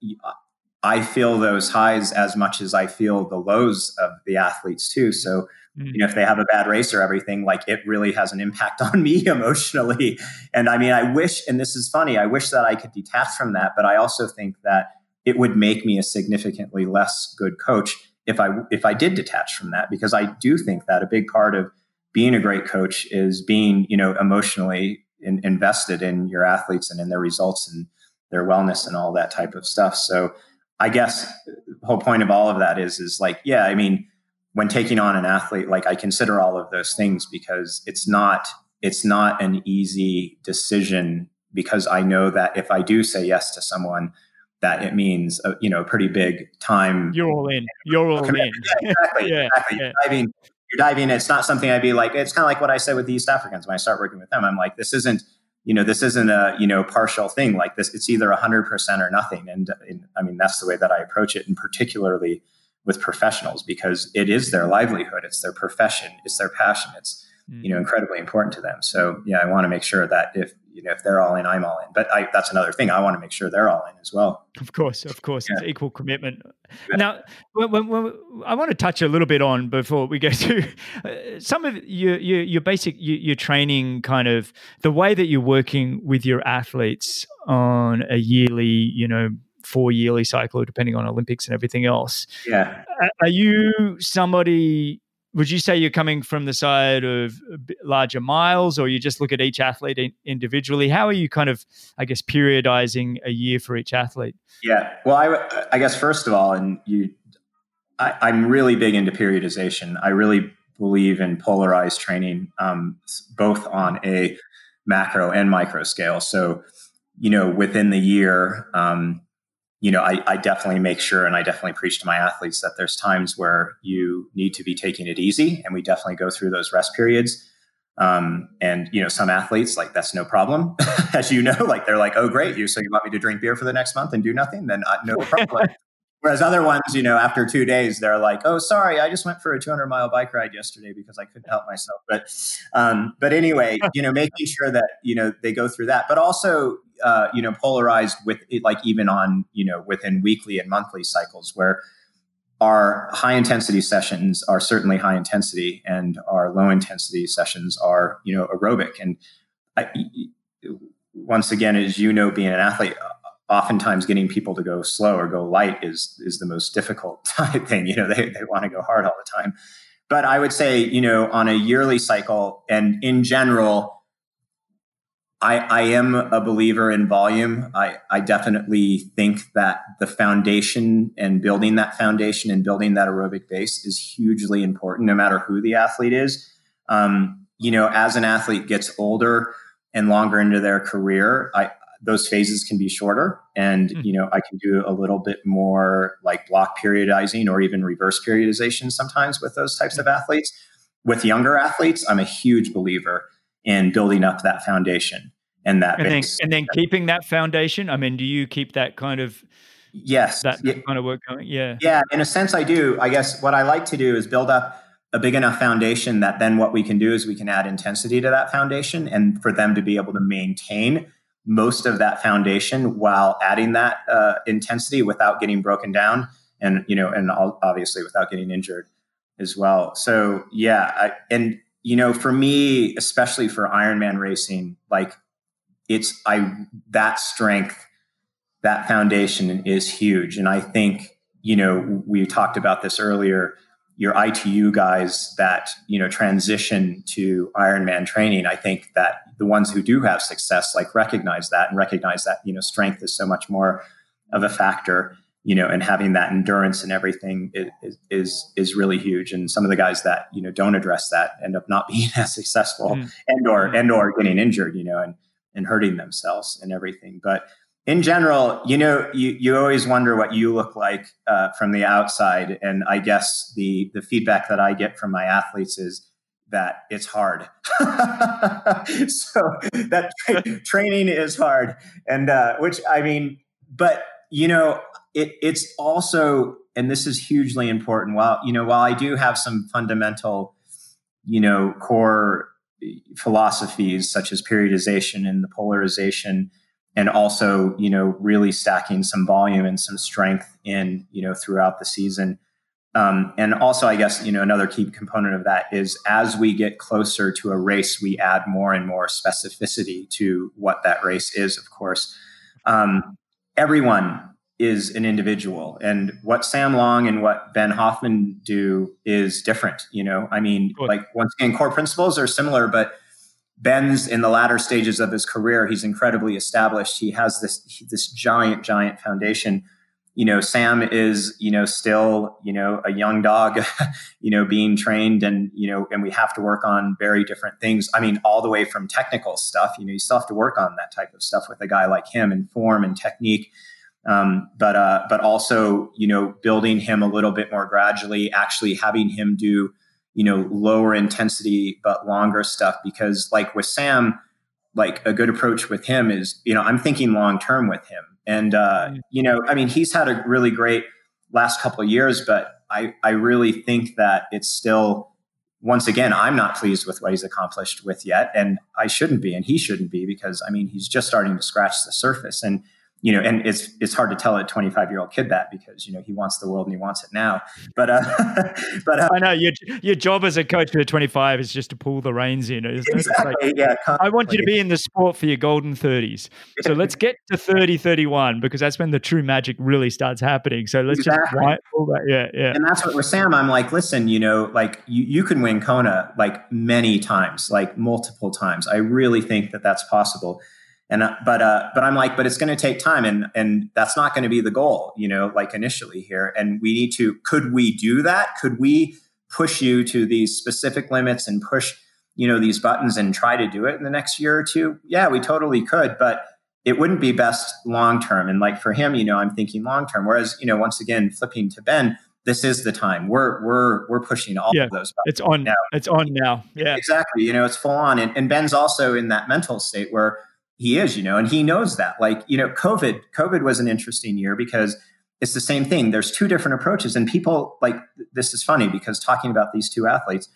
I feel those highs as much as I feel the lows of the athletes too. So mm. you know if they have a bad race or everything like it really has an impact on me emotionally and i mean i wish and this is funny i wish that i could detach from that but i also think that it would make me a significantly less good coach if i if i did detach from that because i do think that a big part of being a great coach is being you know emotionally in, invested in your athletes and in their results and their wellness and all that type of stuff so i guess the whole point of all of that is is like yeah i mean when taking on an athlete, like I consider all of those things because it's not it's not an easy decision because I know that if I do say yes to someone, that it means a, you know a pretty big time. You're all in. You're all in. Yeah, exactly. yeah, exactly. Yeah. You're diving. You're diving. It's not something I'd be like. It's kind of like what I said with the East Africans when I start working with them. I'm like, this isn't you know this isn't a you know partial thing like this. It's either hundred percent or nothing. And, and I mean that's the way that I approach it, and particularly with professionals because it is their livelihood, it's their profession, it's their passion, it's you know mm. incredibly important to them. So yeah, I want to make sure that if you know if they're all in, I'm all in. But I, that's another thing. I want to make sure they're all in as well. Of course, of course, yeah. it's equal commitment. Yeah. Now, when, when, when, I want to touch a little bit on before we go to uh, some of your your, your basic your, your training, kind of the way that you're working with your athletes on a yearly, you know, four yearly cycle, depending on Olympics and everything else. Yeah. Are you somebody? Would you say you're coming from the side of larger miles, or you just look at each athlete individually? How are you kind of, I guess, periodizing a year for each athlete? Yeah. Well, I, I guess first of all, and you, I, I'm really big into periodization. I really believe in polarized training, um, both on a macro and micro scale. So, you know, within the year, um, you know, I, I, definitely make sure and I definitely preach to my athletes that there's times where you need to be taking it easy. And we definitely go through those rest periods. Um, and, you know, some athletes, like, that's no problem. As you know, like, they're like, oh, great. You, so you want me to drink beer for the next month and do nothing? Then uh, no problem. Whereas other ones, you know, after two days, they're like, "Oh, sorry, I just went for a 200 mile bike ride yesterday because I couldn't help myself." But, um, but anyway, you know, making sure that you know they go through that, but also, uh, you know, polarized with it, like even on you know within weekly and monthly cycles where our high intensity sessions are certainly high intensity and our low intensity sessions are you know aerobic and I, once again as you know being an athlete oftentimes getting people to go slow or go light is is the most difficult thing. You know, they, they want to go hard all the time. But I would say, you know, on a yearly cycle and in general, I, I am a believer in volume. I, I definitely think that the foundation and building that foundation and building that aerobic base is hugely important, no matter who the athlete is. Um, you know, as an athlete gets older and longer into their career, I, those phases can be shorter and mm-hmm. you know i can do a little bit more like block periodizing or even reverse periodization sometimes with those types of athletes with younger athletes i'm a huge believer in building up that foundation and that and then, and then keeping that foundation? I mean do you keep that kind of yes. that yeah. kind of work going? Yeah. Yeah in a sense i do. I guess what i like to do is build up a big enough foundation that then what we can do is we can add intensity to that foundation and for them to be able to maintain most of that foundation while adding that uh, intensity without getting broken down and you know and obviously without getting injured as well. So yeah I, and you know for me especially for ironman racing like it's i that strength that foundation is huge. And i think you know we talked about this earlier your itu guys that you know transition to ironman training i think that the ones who do have success like recognize that and recognize that you know strength is so much more of a factor you know and having that endurance and everything is is is really huge. And some of the guys that you know don't address that end up not being as successful mm. and or and or getting injured you know and and hurting themselves and everything. But in general you know you you always wonder what you look like uh, from the outside. And i guess the the feedback that i get from my athletes is that it's hard. so that tra- training is hard, and uh, which I mean, but you know, it, it's also, and this is hugely important. While you know, while I do have some fundamental, you know, core philosophies such as periodization and the polarization and also you know really stacking some volume and some strength in you know throughout the season um, and also, I guess, you know, another key component of that is as we get closer to a race, we add more and more specificity to what that race is, of course. Um, everyone is an individual. And what Sam Long and what Ben Hoffman do is different. You know, I mean, Good. like once again, core principles are similar, but Ben's in the latter stages of his career, he's incredibly established. He has this this giant, giant foundation you know, Sam is, you know, still, you know, a young dog, you know, being trained and, you know, and we have to work on very different things. I mean, all the way from technical stuff, you know, you still have to work on that type of stuff with a guy like him and form and technique. Um, but, uh, but also, you know, building him a little bit more gradually, actually having him do, you know, lower intensity, but longer stuff. Because like with Sam, like a good approach with him is, you know, I'm thinking long term with him and uh, mm. you know, I mean, he's had a really great last couple of years, but I I really think that it's still once again, I'm not pleased with what he's accomplished with yet, and I shouldn't be, and he shouldn't be, because I mean, he's just starting to scratch the surface. And you know, and it's it's hard to tell a 25 year old kid that because you know he wants the world and he wants it now. But uh, but uh, I know your your job as a coach at 25 is just to pull the reins in. Exactly. Like, yeah. I want you to be in the sport for your golden 30s. So let's get to 30, 31 because that's when the true magic really starts happening. So let's exactly. just pull that. Yeah, yeah. And that's what with Sam. I'm like, listen, you know, like you you can win Kona like many times, like multiple times. I really think that that's possible and uh, but uh, but I'm like, but it's going to take time, and and that's not going to be the goal, you know, like initially here. And we need to. Could we do that? Could we push you to these specific limits and push, you know, these buttons and try to do it in the next year or two? Yeah, we totally could, but it wouldn't be best long term. And like for him, you know, I'm thinking long term. Whereas, you know, once again, flipping to Ben, this is the time. We're we're we're pushing all yeah, of those. It's on now. It's on now. Yeah, exactly. You know, it's full on. And, and Ben's also in that mental state where he is, you know, and he knows that. Like, you know, COVID, COVID was an interesting year because it's the same thing. There's two different approaches, and people like this is funny because talking about these two athletes,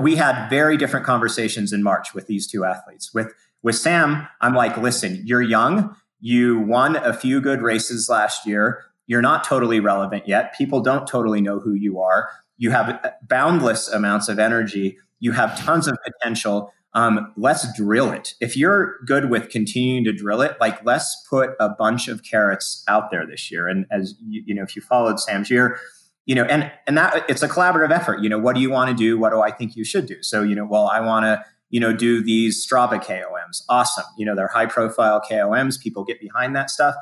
we had very different conversations in March with these two athletes. With with Sam, I'm like, listen, you're young. You won a few good races last year. You're not totally relevant yet. People don't totally know who you are. You have uh, boundless amounts of energy. You have tons of potential um, let's drill it. If you're good with continuing to drill it, like let's put a bunch of carrots out there this year. And as you, you know, if you followed Sam's year, you know, and and that it's a collaborative effort. You know, what do you want to do? What do I think you should do? So, you know, well, I want to, you know, do these Strava KOMs. Awesome. You know, they're high profile KOMs. People get behind that stuff.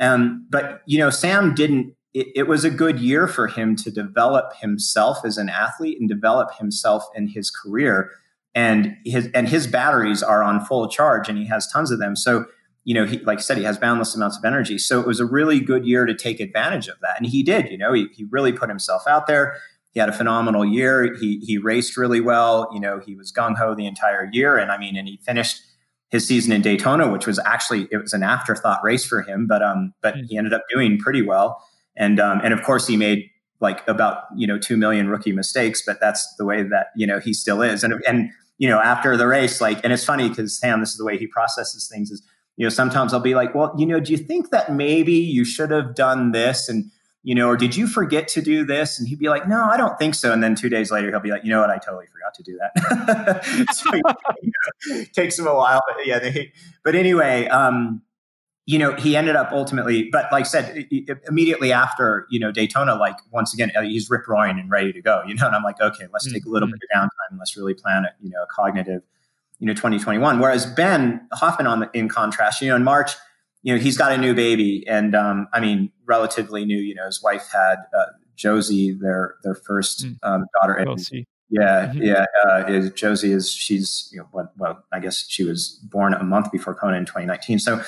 Um, but you know, Sam didn't. It, it was a good year for him to develop himself as an athlete and develop himself in his career and his and his batteries are on full charge and he has tons of them. So you know he like i said he has boundless amounts of energy. So it was a really good year to take advantage of that. And he did you know he, he really put himself out there. He had a phenomenal year. He he raced really well. You know he was gung-ho the entire year. And i mean and he finished his season in daytona which was actually it was an afterthought race for him but um but hmm. he ended up doing pretty well. And um and of course he made like about you know 2 million rookie mistakes but that's the way that you know he still is and and you know, after the race, like, and it's funny because Sam, this is the way he processes things is, you know, sometimes I'll be like, well, you know, do you think that maybe you should have done this? And, you know, or did you forget to do this? And he'd be like, no, I don't think so. And then two days later, he'll be like, you know what? I totally forgot to do that. so, you know, takes him a while, but yeah. They, but anyway, um, you know, he ended up ultimately, but like I said, immediately after, you know, Daytona, like once again, uh, he's rip roaring and ready to go, you know, and I'm like, okay, let's mm-hmm. take a little mm-hmm. bit of downtime. Let's really plan it, you know, a cognitive, you know, 2021. Whereas Ben Hoffman on the, in contrast, you know, in March, you know, he's got a new baby and, um, I mean, relatively new, you know, his wife had, uh, Josie, their, their first, mm. um, daughter. And, yeah, mm-hmm. yeah. Uh, is Josie is she's you know well, well, I guess she was born a month before Kona in 2019. So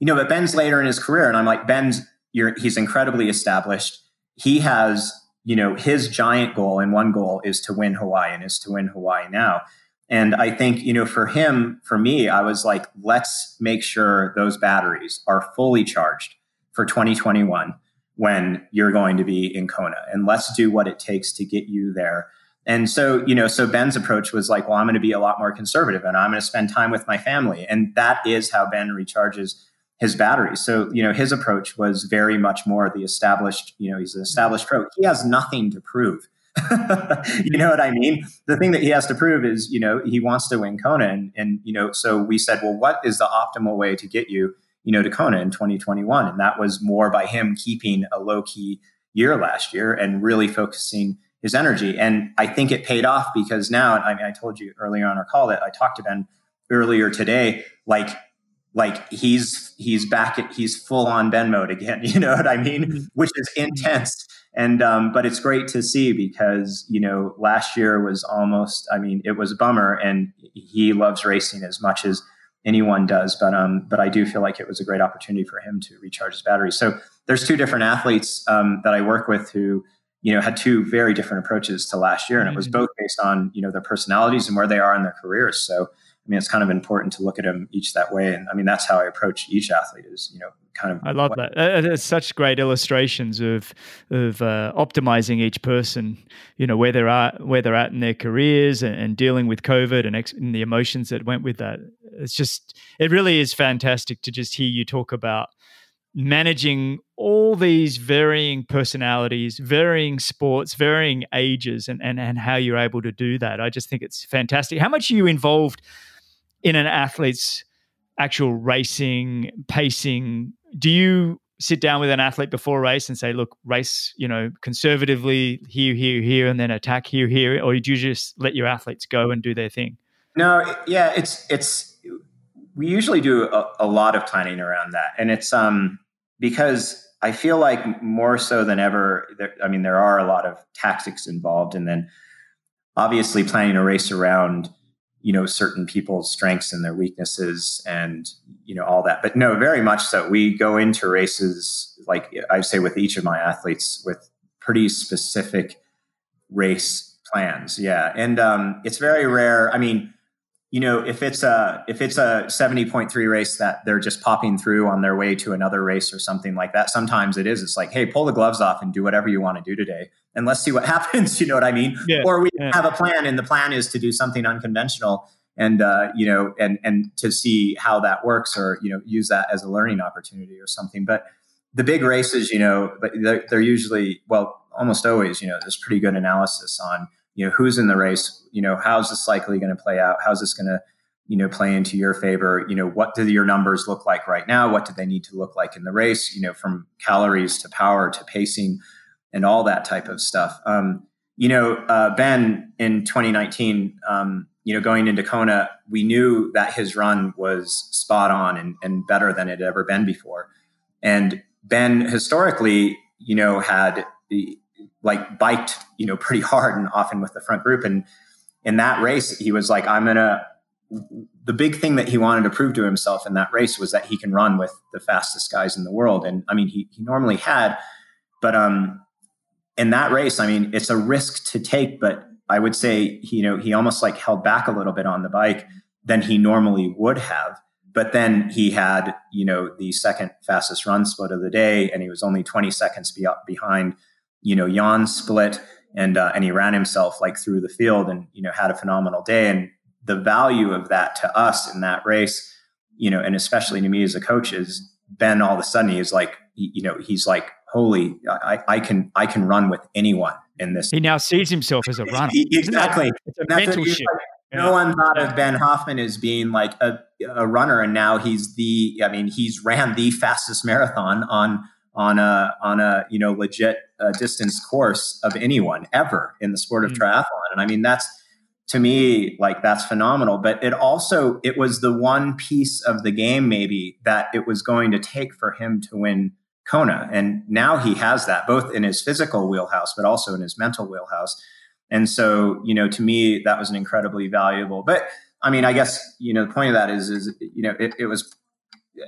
you know, but Ben's later in his career, and I'm like, Ben's, he's incredibly established. He has, you know, his giant goal, and one goal is to win Hawaii, and is to win Hawaii now. And I think, you know, for him, for me, I was like, let's make sure those batteries are fully charged for 2021 when you're going to be in Kona. And let's do what it takes to get you there. And so, you know, so Ben's approach was like, well, I'm going to be a lot more conservative and I'm going to spend time with my family. And that is how Ben recharges his batteries. So, you know, his approach was very much more the established, you know, he's an established pro. He has nothing to prove. you know what I mean? The thing that he has to prove is, you know, he wants to win Kona. And, and, you know, so we said, well, what is the optimal way to get you, you know, to Kona in 2021? And that was more by him keeping a low key year last year and really focusing his energy. And I think it paid off because now, I mean, I told you earlier on our call that I talked to Ben earlier today, like like he's he's back at he's full on Ben mode again. You know what I mean? Mm-hmm. Which is intense. And um, but it's great to see because you know last year was almost I mean it was a bummer and he loves racing as much as anyone does but um but I do feel like it was a great opportunity for him to recharge his battery. So there's two different athletes um, that I work with who you know had two very different approaches to last year and it was mm-hmm. both based on you know their personalities and where they are in their careers. So I mean, it's kind of important to look at them each that way. And I mean, that's how I approach each athlete is, you know, kind of. I love what, that. Uh, it's such great illustrations of of uh, optimizing each person. You know, where they're at, where they're at in their careers, and, and dealing with COVID and, ex- and the emotions that went with that. It's just, it really is fantastic to just hear you talk about managing all these varying personalities, varying sports, varying ages, and, and, and how you're able to do that. I just think it's fantastic. How much are you involved in an athlete's actual racing, pacing, do you sit down with an athlete before a race and say, look, race, you know, conservatively here, here, here, and then attack here, here, or do you just let your athletes go and do their thing? No, yeah, it's it's we usually do a, a lot of planning around that, and it's um because I feel like more so than ever, there, I mean, there are a lot of tactics involved, and then obviously planning a race around you know certain people's strengths and their weaknesses and you know all that. But no very much so. We go into races like i say with each of my athletes with pretty specific race plans. Yeah. And um, it's very rare. I mean you know if it's a if it's a 70.3 race that they're just popping through on their way to another race or something like that sometimes it is it's like hey pull the gloves off and do whatever you want to do today and let's see what happens you know what i mean yeah, or we yeah. have a plan and the plan is to do something unconventional and uh, you know and and to see how that works or you know use that as a learning opportunity or something but the big races you know they're, they're usually well almost always you know there's pretty good analysis on you know who's in the race you know how's this likely going to play out? How's this going to you know play into your favor? You know what do your numbers look like right now? What do they need to look like in the race you know from calories to power to pacing and all that type of stuff? Um, you know uh, ben in 2019 um, you know going into kona we knew that his run was spot on and, and better than it had ever been before. And ben historically you know had like biked, you know, pretty hard and often with the front group. And in that race, he was like, I'm gonna. The big thing that he wanted to prove to himself in that race was that he can run with the fastest guys in the world. And I mean, he he normally had, but um, in that race, I mean, it's a risk to take, but I would say, you know, he almost like held back a little bit on the bike than he normally would have. But then he had, you know, the second fastest run split of the day, and he was only 20 seconds be- behind you know, Jan split and uh, and he ran himself like through the field and you know had a phenomenal day. And the value of that to us in that race, you know, and especially to me as a coach is Ben all of a sudden he's like, you know, he's like, holy, I, I can, I can run with anyone in this. He now sees himself as a runner. exactly. It's a mental shift. Like, no one thought of Ben Hoffman as being like a, a runner, and now he's the. I mean, he's ran the fastest marathon on on a on a you know legit uh, distance course of anyone ever in the sport of mm-hmm. triathlon, and I mean that's to me like that's phenomenal. But it also it was the one piece of the game maybe that it was going to take for him to win Kona, and now he has that both in his physical wheelhouse, but also in his mental wheelhouse and so, you know, to me, that was an incredibly valuable. But I mean, I guess you know the point of that is, is you know, it, it was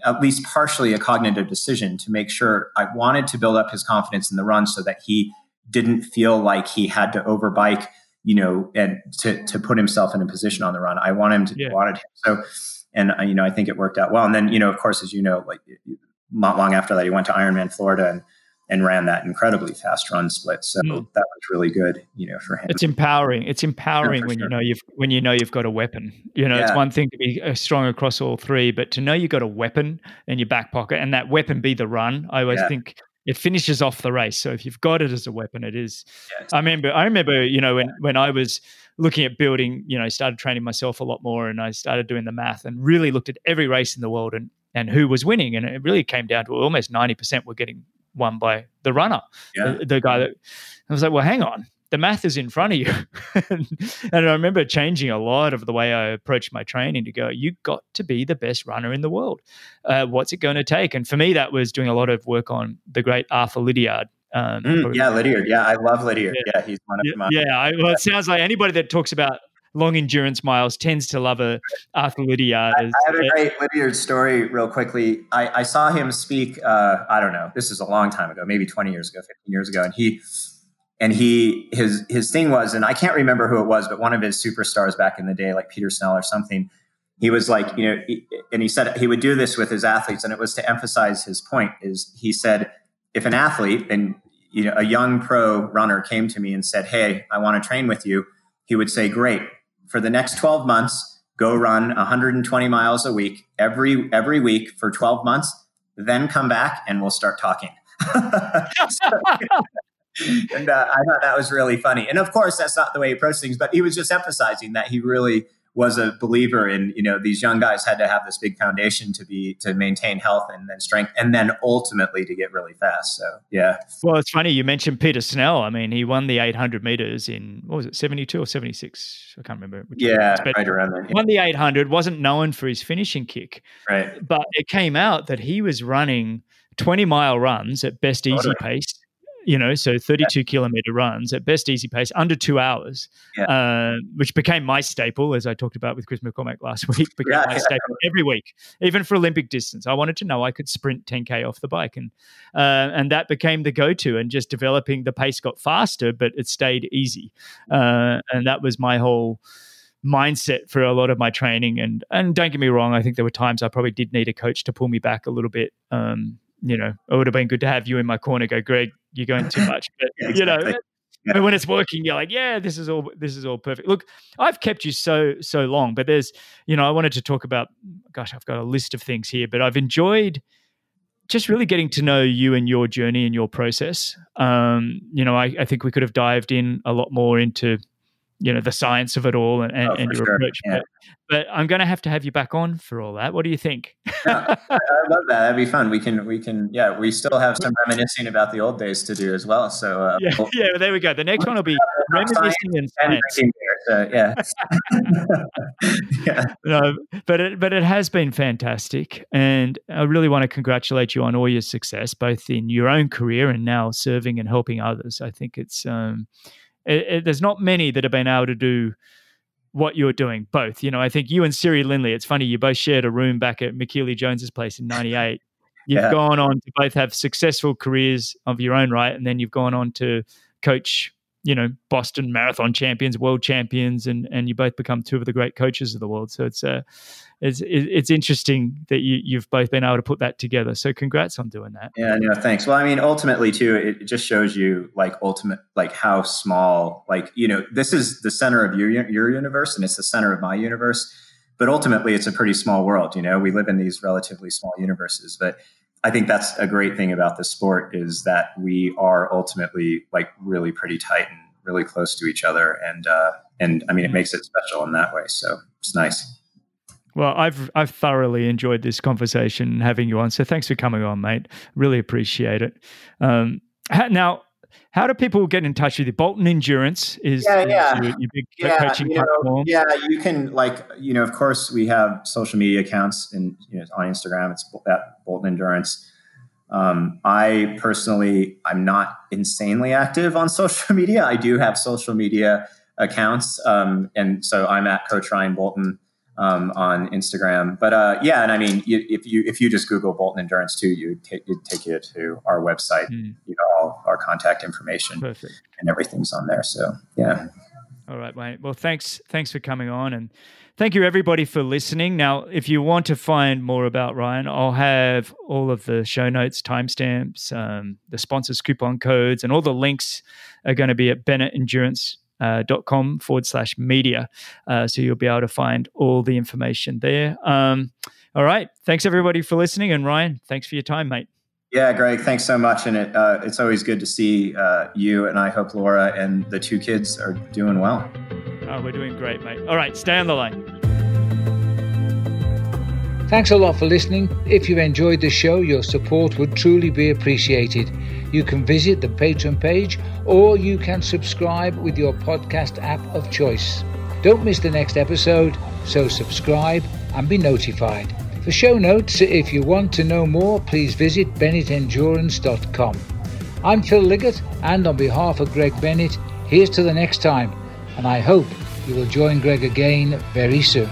at least partially a cognitive decision to make sure I wanted to build up his confidence in the run so that he didn't feel like he had to overbike, you know, and to to put himself in a position on the run. I want him to yeah. wanted him so, and uh, you know, I think it worked out well. And then you know, of course, as you know, like not long after that, he went to Ironman Florida and and ran that incredibly fast run split. So mm. that was really good, you know, for him. It's empowering. It's empowering yeah, when sure. you know you've when you know you've got a weapon. You know, yeah. it's one thing to be uh, strong across all three, but to know you've got a weapon in your back pocket and that weapon be the run. I always yeah. think it finishes off the race. So if you've got it as a weapon, it is. I remember. I remember. You know, when when I was looking at building, you know, started training myself a lot more, and I started doing the math and really looked at every race in the world and and who was winning, and it really came down to almost ninety percent were getting won by the runner, yeah. the, the, guy that I was like, well, hang on, the math is in front of you. and I remember changing a lot of the way I approached my training to go, you got to be the best runner in the world. Uh, what's it going to take? And for me, that was doing a lot of work on the great Arthur Lydiard. Um, mm, yeah, Lydiard. Yeah, I love Lydiard. Yeah, yeah he's one of yeah, my. Yeah, I, well, it sounds like anybody that talks about long endurance miles tends to love a Arthur Lydiard. I, I have a great Lydiard story real quickly. I, I saw him speak. Uh, I don't know. This is a long time ago, maybe 20 years ago, 15 years ago. And he, and he, his, his thing was, and I can't remember who it was, but one of his superstars back in the day, like Peter Snell or something, he was like, you know, and he said he would do this with his athletes. And it was to emphasize his point is he said, if an athlete and, you know, a young pro runner came to me and said, Hey, I want to train with you. He would say, great for the next 12 months, go run 120 miles a week every every week for 12 months, then come back and we'll start talking. so, and uh, I thought that was really funny. And of course, that's not the way he approached things, but he was just emphasizing that he really was a believer in you know these young guys had to have this big foundation to be to maintain health and then strength and then ultimately to get really fast. So yeah. Well it's funny you mentioned peter snell. I mean he won the 800 meters in what was it 72 or 76 i can't remember yeah right around there. yeah. won the 800 wasn't known for his finishing kick. Right. But it came out that he was running 20 mile runs at best easy pace you know, so 32 yeah. kilometer runs at best easy pace under two hours, yeah. uh, which became my staple, as I talked about with Chris McCormack last week, became yeah, my staple every week, even for Olympic distance. I wanted to know I could sprint 10K off the bike. And, uh, and that became the go to. And just developing the pace got faster, but it stayed easy. Uh, and that was my whole mindset for a lot of my training and and don't get me wrong i think there were times i probably did need a coach to pull me back a little bit um, you know, it would have been good to have you in my corner. Go, Greg, you're going too much. But yeah, you know, yeah. when it's working, you're like, yeah, this is all this is all perfect. Look, I've kept you so so long, but there's, you know, I wanted to talk about. Gosh, I've got a list of things here, but I've enjoyed just really getting to know you and your journey and your process. Um, you know, I, I think we could have dived in a lot more into you know the science of it all and, and, oh, and your sure. approach. Yeah. But, I'm going to have to have you back on for all that. What do you think? yeah, I love that. That'd be fun. We can we can yeah. We still have some reminiscing about the old days to do as well. So uh, yeah, we'll, yeah. There we go. The next one will be reminiscing and science. so, yeah, yeah. No, but it but it has been fantastic, and I really want to congratulate you on all your success, both in your own career and now serving and helping others. I think it's um, it, it, there's not many that have been able to do what you're doing both. You know i think you and siri lindley it's funny you both shared a room back at Michellie jones's place in 98 you've yeah. gone on to both have successful careers of your own right? And then you've gone on to coach you know Boston Marathon champions, world champions, and and you both become two of the great coaches of the world. So it's uh, it's it's interesting that you you've both been able to put that together. So congrats on doing that. Yeah, no, thanks. Well, I mean, ultimately too, it just shows you like ultimate like how small like you know this is the center of your your universe, and it's the center of my universe. But ultimately, it's a pretty small world. You know, we live in these relatively small universes, but I think that's a great thing about the sport is that we are ultimately like really pretty tight and really close to each other, and uh, and I mean it makes it special in that way. So it's nice. Well, I've I've thoroughly enjoyed this conversation having you on. So thanks for coming on, mate. Really appreciate it. Um, now, how do people get in touch with you? Bolton Endurance is, yeah, yeah. Your, your, big yeah, coaching you know, platform. Yeah, you can like you know, of course, we have social media accounts and you know, on Instagram. It's at Bolton Endurance. Um, I personally, I'm not insanely active on social media. I do have social media accounts, um, and so I'm at Coach Ryan Bolton um, on Instagram. But uh, yeah, and I mean, you, if you if you just Google Bolton Endurance too, you take you take you to our website. Mm. You know, all our contact information Perfect. and everything's on there. So yeah. All right, mate. Well, thanks thanks for coming on and. Thank you, everybody, for listening. Now, if you want to find more about Ryan, I'll have all of the show notes, timestamps, um, the sponsors, coupon codes, and all the links are going to be at Bennett Endurance uh, dot com forward slash media. Uh, so you'll be able to find all the information there. Um, all right. Thanks everybody for listening. And Ryan, thanks for your time, mate. Yeah, Greg, thanks so much. And it, uh, it's always good to see uh, you. And I hope Laura and the two kids are doing well. Oh, we're doing great, mate. All right. Stay on the line. Thanks a lot for listening. If you enjoyed the show, your support would truly be appreciated. You can visit the Patreon page or you can subscribe with your podcast app of choice. Don't miss the next episode, so subscribe and be notified. For show notes, if you want to know more, please visit bennettendurance.com. I'm Phil Liggett, and on behalf of Greg Bennett, here's to the next time, and I hope you will join Greg again very soon.